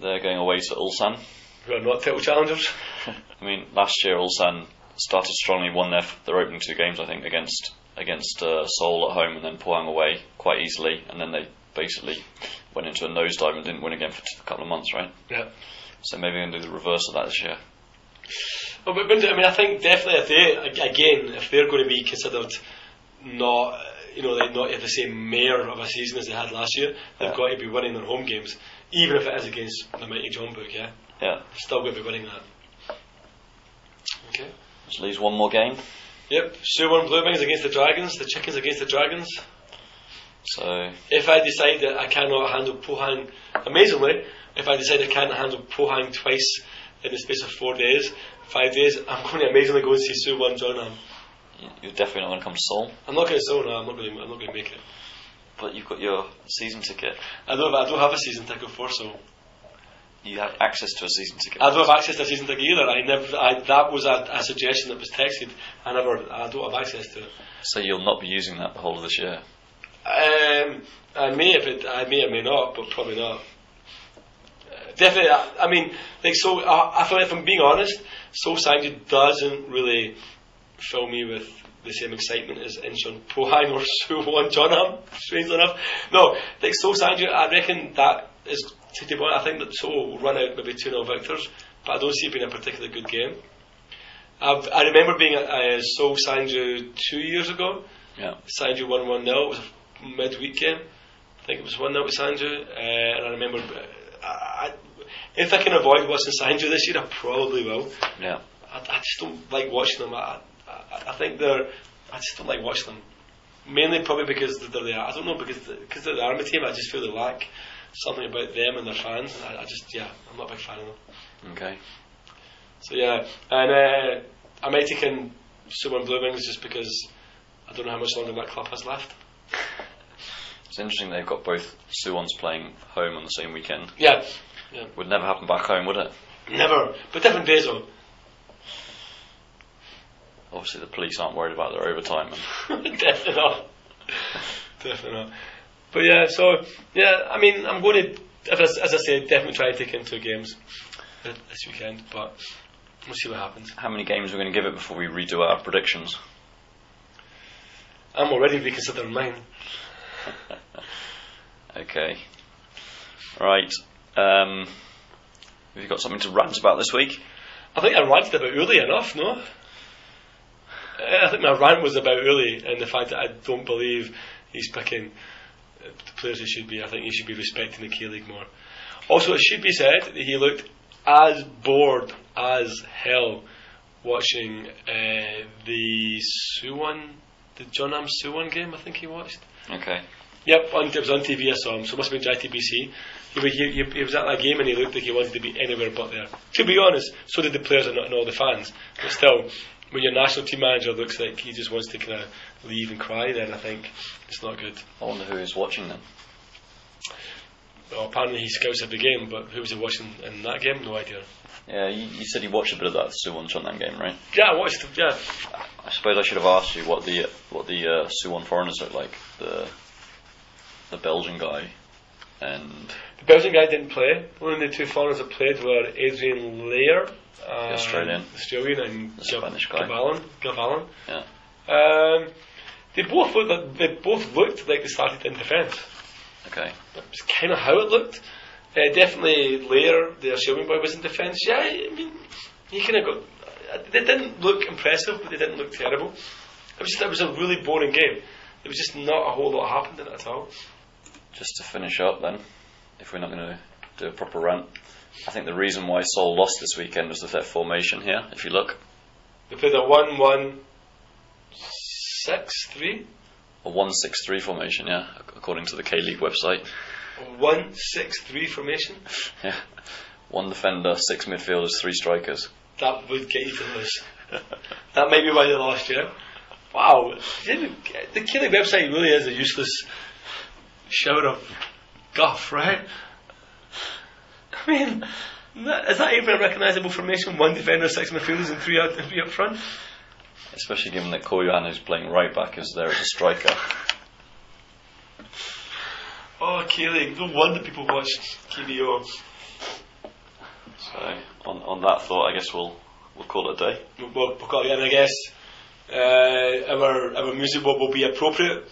[SPEAKER 2] They're going away to Ulsan.
[SPEAKER 3] Who are not title challengers?
[SPEAKER 2] I mean, last year Ulsan started strongly, won their their opening two games, I think, against against uh, Seoul at home, and then Pohang away quite easily, and then they basically went into a nosedive and didn't win again for t- a couple of months, right?
[SPEAKER 3] Yeah.
[SPEAKER 2] So maybe we're going to do the reverse of that this year.
[SPEAKER 3] Well, but, but, I mean, I think definitely if they, again, if they're going to be considered not, you know, they not have the same mayor of a season as they had last year, they've
[SPEAKER 2] Yeah.
[SPEAKER 3] got to be winning their home games, even if it is against the mighty Jeonbuk, yeah?
[SPEAKER 2] Yeah.
[SPEAKER 3] Still going to be winning that. Okay.
[SPEAKER 2] Which leaves one more game.
[SPEAKER 3] Yep, Suwon Blue Wings against the Dragons, the Chickens against the Dragons.
[SPEAKER 2] So
[SPEAKER 3] If I decide that I cannot handle Pohang, amazingly, if I decide I can't handle Pohang twice in the space of four days, five days, I'm going to amazingly go and see Suwon Jeonnam.
[SPEAKER 2] you- you're definitely not going to come to Seoul,
[SPEAKER 3] I'm not going to sell now. I'm not going. I'm not going to make it.
[SPEAKER 2] but you've got your season ticket.
[SPEAKER 3] I don't. I don't have a season ticket for so.
[SPEAKER 2] You have access to a season ticket.
[SPEAKER 3] I don't have access to a season ticket either. I never. I, that was a, a suggestion that was texted. I never. I don't have access to it.
[SPEAKER 2] So you'll not be using that the whole of this year.
[SPEAKER 3] Um, I may if it. I may or may not, but probably not. Uh, definitely. I, I mean, like so. I, I feel if I'm being honest, Seoul Sangju doesn't really fill me with the same excitement as Incheon Pohang or Suwon Jeonnam. Strangely enough, no. Like Seoul Sangju, I reckon that is. To be honest, I think that Seoul will run out maybe two 0 victors, but I don't see it being a particularly good game. I've, I remember being at uh, Seoul Sangju two years ago.
[SPEAKER 2] Yeah.
[SPEAKER 3] Sangju won 1 0. It was a midweek game. I think it was 1 0 with Sangju. Uh, and I remember, uh, I, if I can avoid watching Sangju this year, I probably will.
[SPEAKER 2] Yeah.
[SPEAKER 3] I, I just don't like watching them. I, I, I think they're, I just don't like watching them. Mainly probably because they're the, I don't know, because because they're the army team, I just feel they lack something about them and their fans. And I, I just, yeah, I'm not a big fan of them.
[SPEAKER 2] Okay.
[SPEAKER 3] So yeah, and uh, I might take in Suwon Blue Wings just because I don't know how much longer that club has left.
[SPEAKER 2] It's interesting they've got both Suwons playing home on the same weekend.
[SPEAKER 3] Yeah, yeah.
[SPEAKER 2] Would never happen back home, would it?
[SPEAKER 3] never, but different days though.
[SPEAKER 2] Obviously, the police aren't worried about their overtime. And
[SPEAKER 3] Definitely not. Definitely not. But yeah, so yeah, I mean, I'm going to, I, as I said, definitely try to take in two games this weekend, but we'll see what happens.
[SPEAKER 2] how many games we're we going to give it before we redo our predictions?
[SPEAKER 3] I'm already reconsidering mine.
[SPEAKER 2] Okay. Right. Um, have you got something to rant about this week?
[SPEAKER 3] I think I ranted about Uli enough, no? I think my rant was about Uli and the fact that I don't believe he's picking uh, the players he should be. I think he should be respecting the K League more. Also, it should be said that he looked as bored as hell watching uh, the Suwon, the Jeonnam Suwon game. I think he watched.
[SPEAKER 2] Okay.
[SPEAKER 3] Yep, on, it was on TV. I saw him, so it must have been JTBC. He, he, he, he was at that game and he looked like he wanted to be anywhere but there. To be honest, so did the players and, and all the fans. But still, when your national team manager looks like he just wants to kind of leave and cry, then I think it's not good.
[SPEAKER 2] I wonder who is watching them.
[SPEAKER 3] Well, apparently he scouts every game, but who was he watching in that game? No idea.
[SPEAKER 2] Yeah, you, you said you watched a bit of that Suwon Jeonnam game, right?
[SPEAKER 3] Yeah, I watched. Yeah,
[SPEAKER 2] I suppose I should have asked you what the what the uh, Suwon foreigners look like. The the Belgian guy and
[SPEAKER 3] the Belgian guy didn't play. Only the two foreigners that played were Adrian Leijer, uh,
[SPEAKER 2] Australian.
[SPEAKER 3] Australian, and
[SPEAKER 2] The Spanish guy.
[SPEAKER 3] Gavalin. Gavalin.
[SPEAKER 2] Yeah.
[SPEAKER 3] Um, they both looked. Like, they both looked like they started in defence.
[SPEAKER 2] okay.
[SPEAKER 3] That's kind of how it looked. Uh, definitely Leijer, the Australian boy, was in defence. Yeah, I mean, he kind of got. They didn't look impressive, but they didn't look terrible. It was just, it was a really boring game. There was just not a whole lot happened in it at all.
[SPEAKER 2] Just to finish up then, if we're not going to do a proper rant, I think the reason why Seoul lost this weekend was their formation here. If you look,
[SPEAKER 3] They played a 1 1 6 3.
[SPEAKER 2] a one-six-three formation. Yeah, according to the K League website.
[SPEAKER 3] One six three formation.
[SPEAKER 2] Yeah, one defender, six midfielders, three strikers.
[SPEAKER 3] That would get you to lose. that might be why they lost. Wow, the K League website really is a useless shower of guff, right? I mean, is that even a recognisable formation? One defender, six midfielders, and three out, three up front.
[SPEAKER 2] Especially given that Koyan, is playing right back, as there as a striker.
[SPEAKER 3] Oh, K League! No wonder people watched KBO.
[SPEAKER 2] So on, on that thought, I guess we'll we'll call it a day.
[SPEAKER 3] Well, we've got, and I guess uh, our our music will, will be appropriate.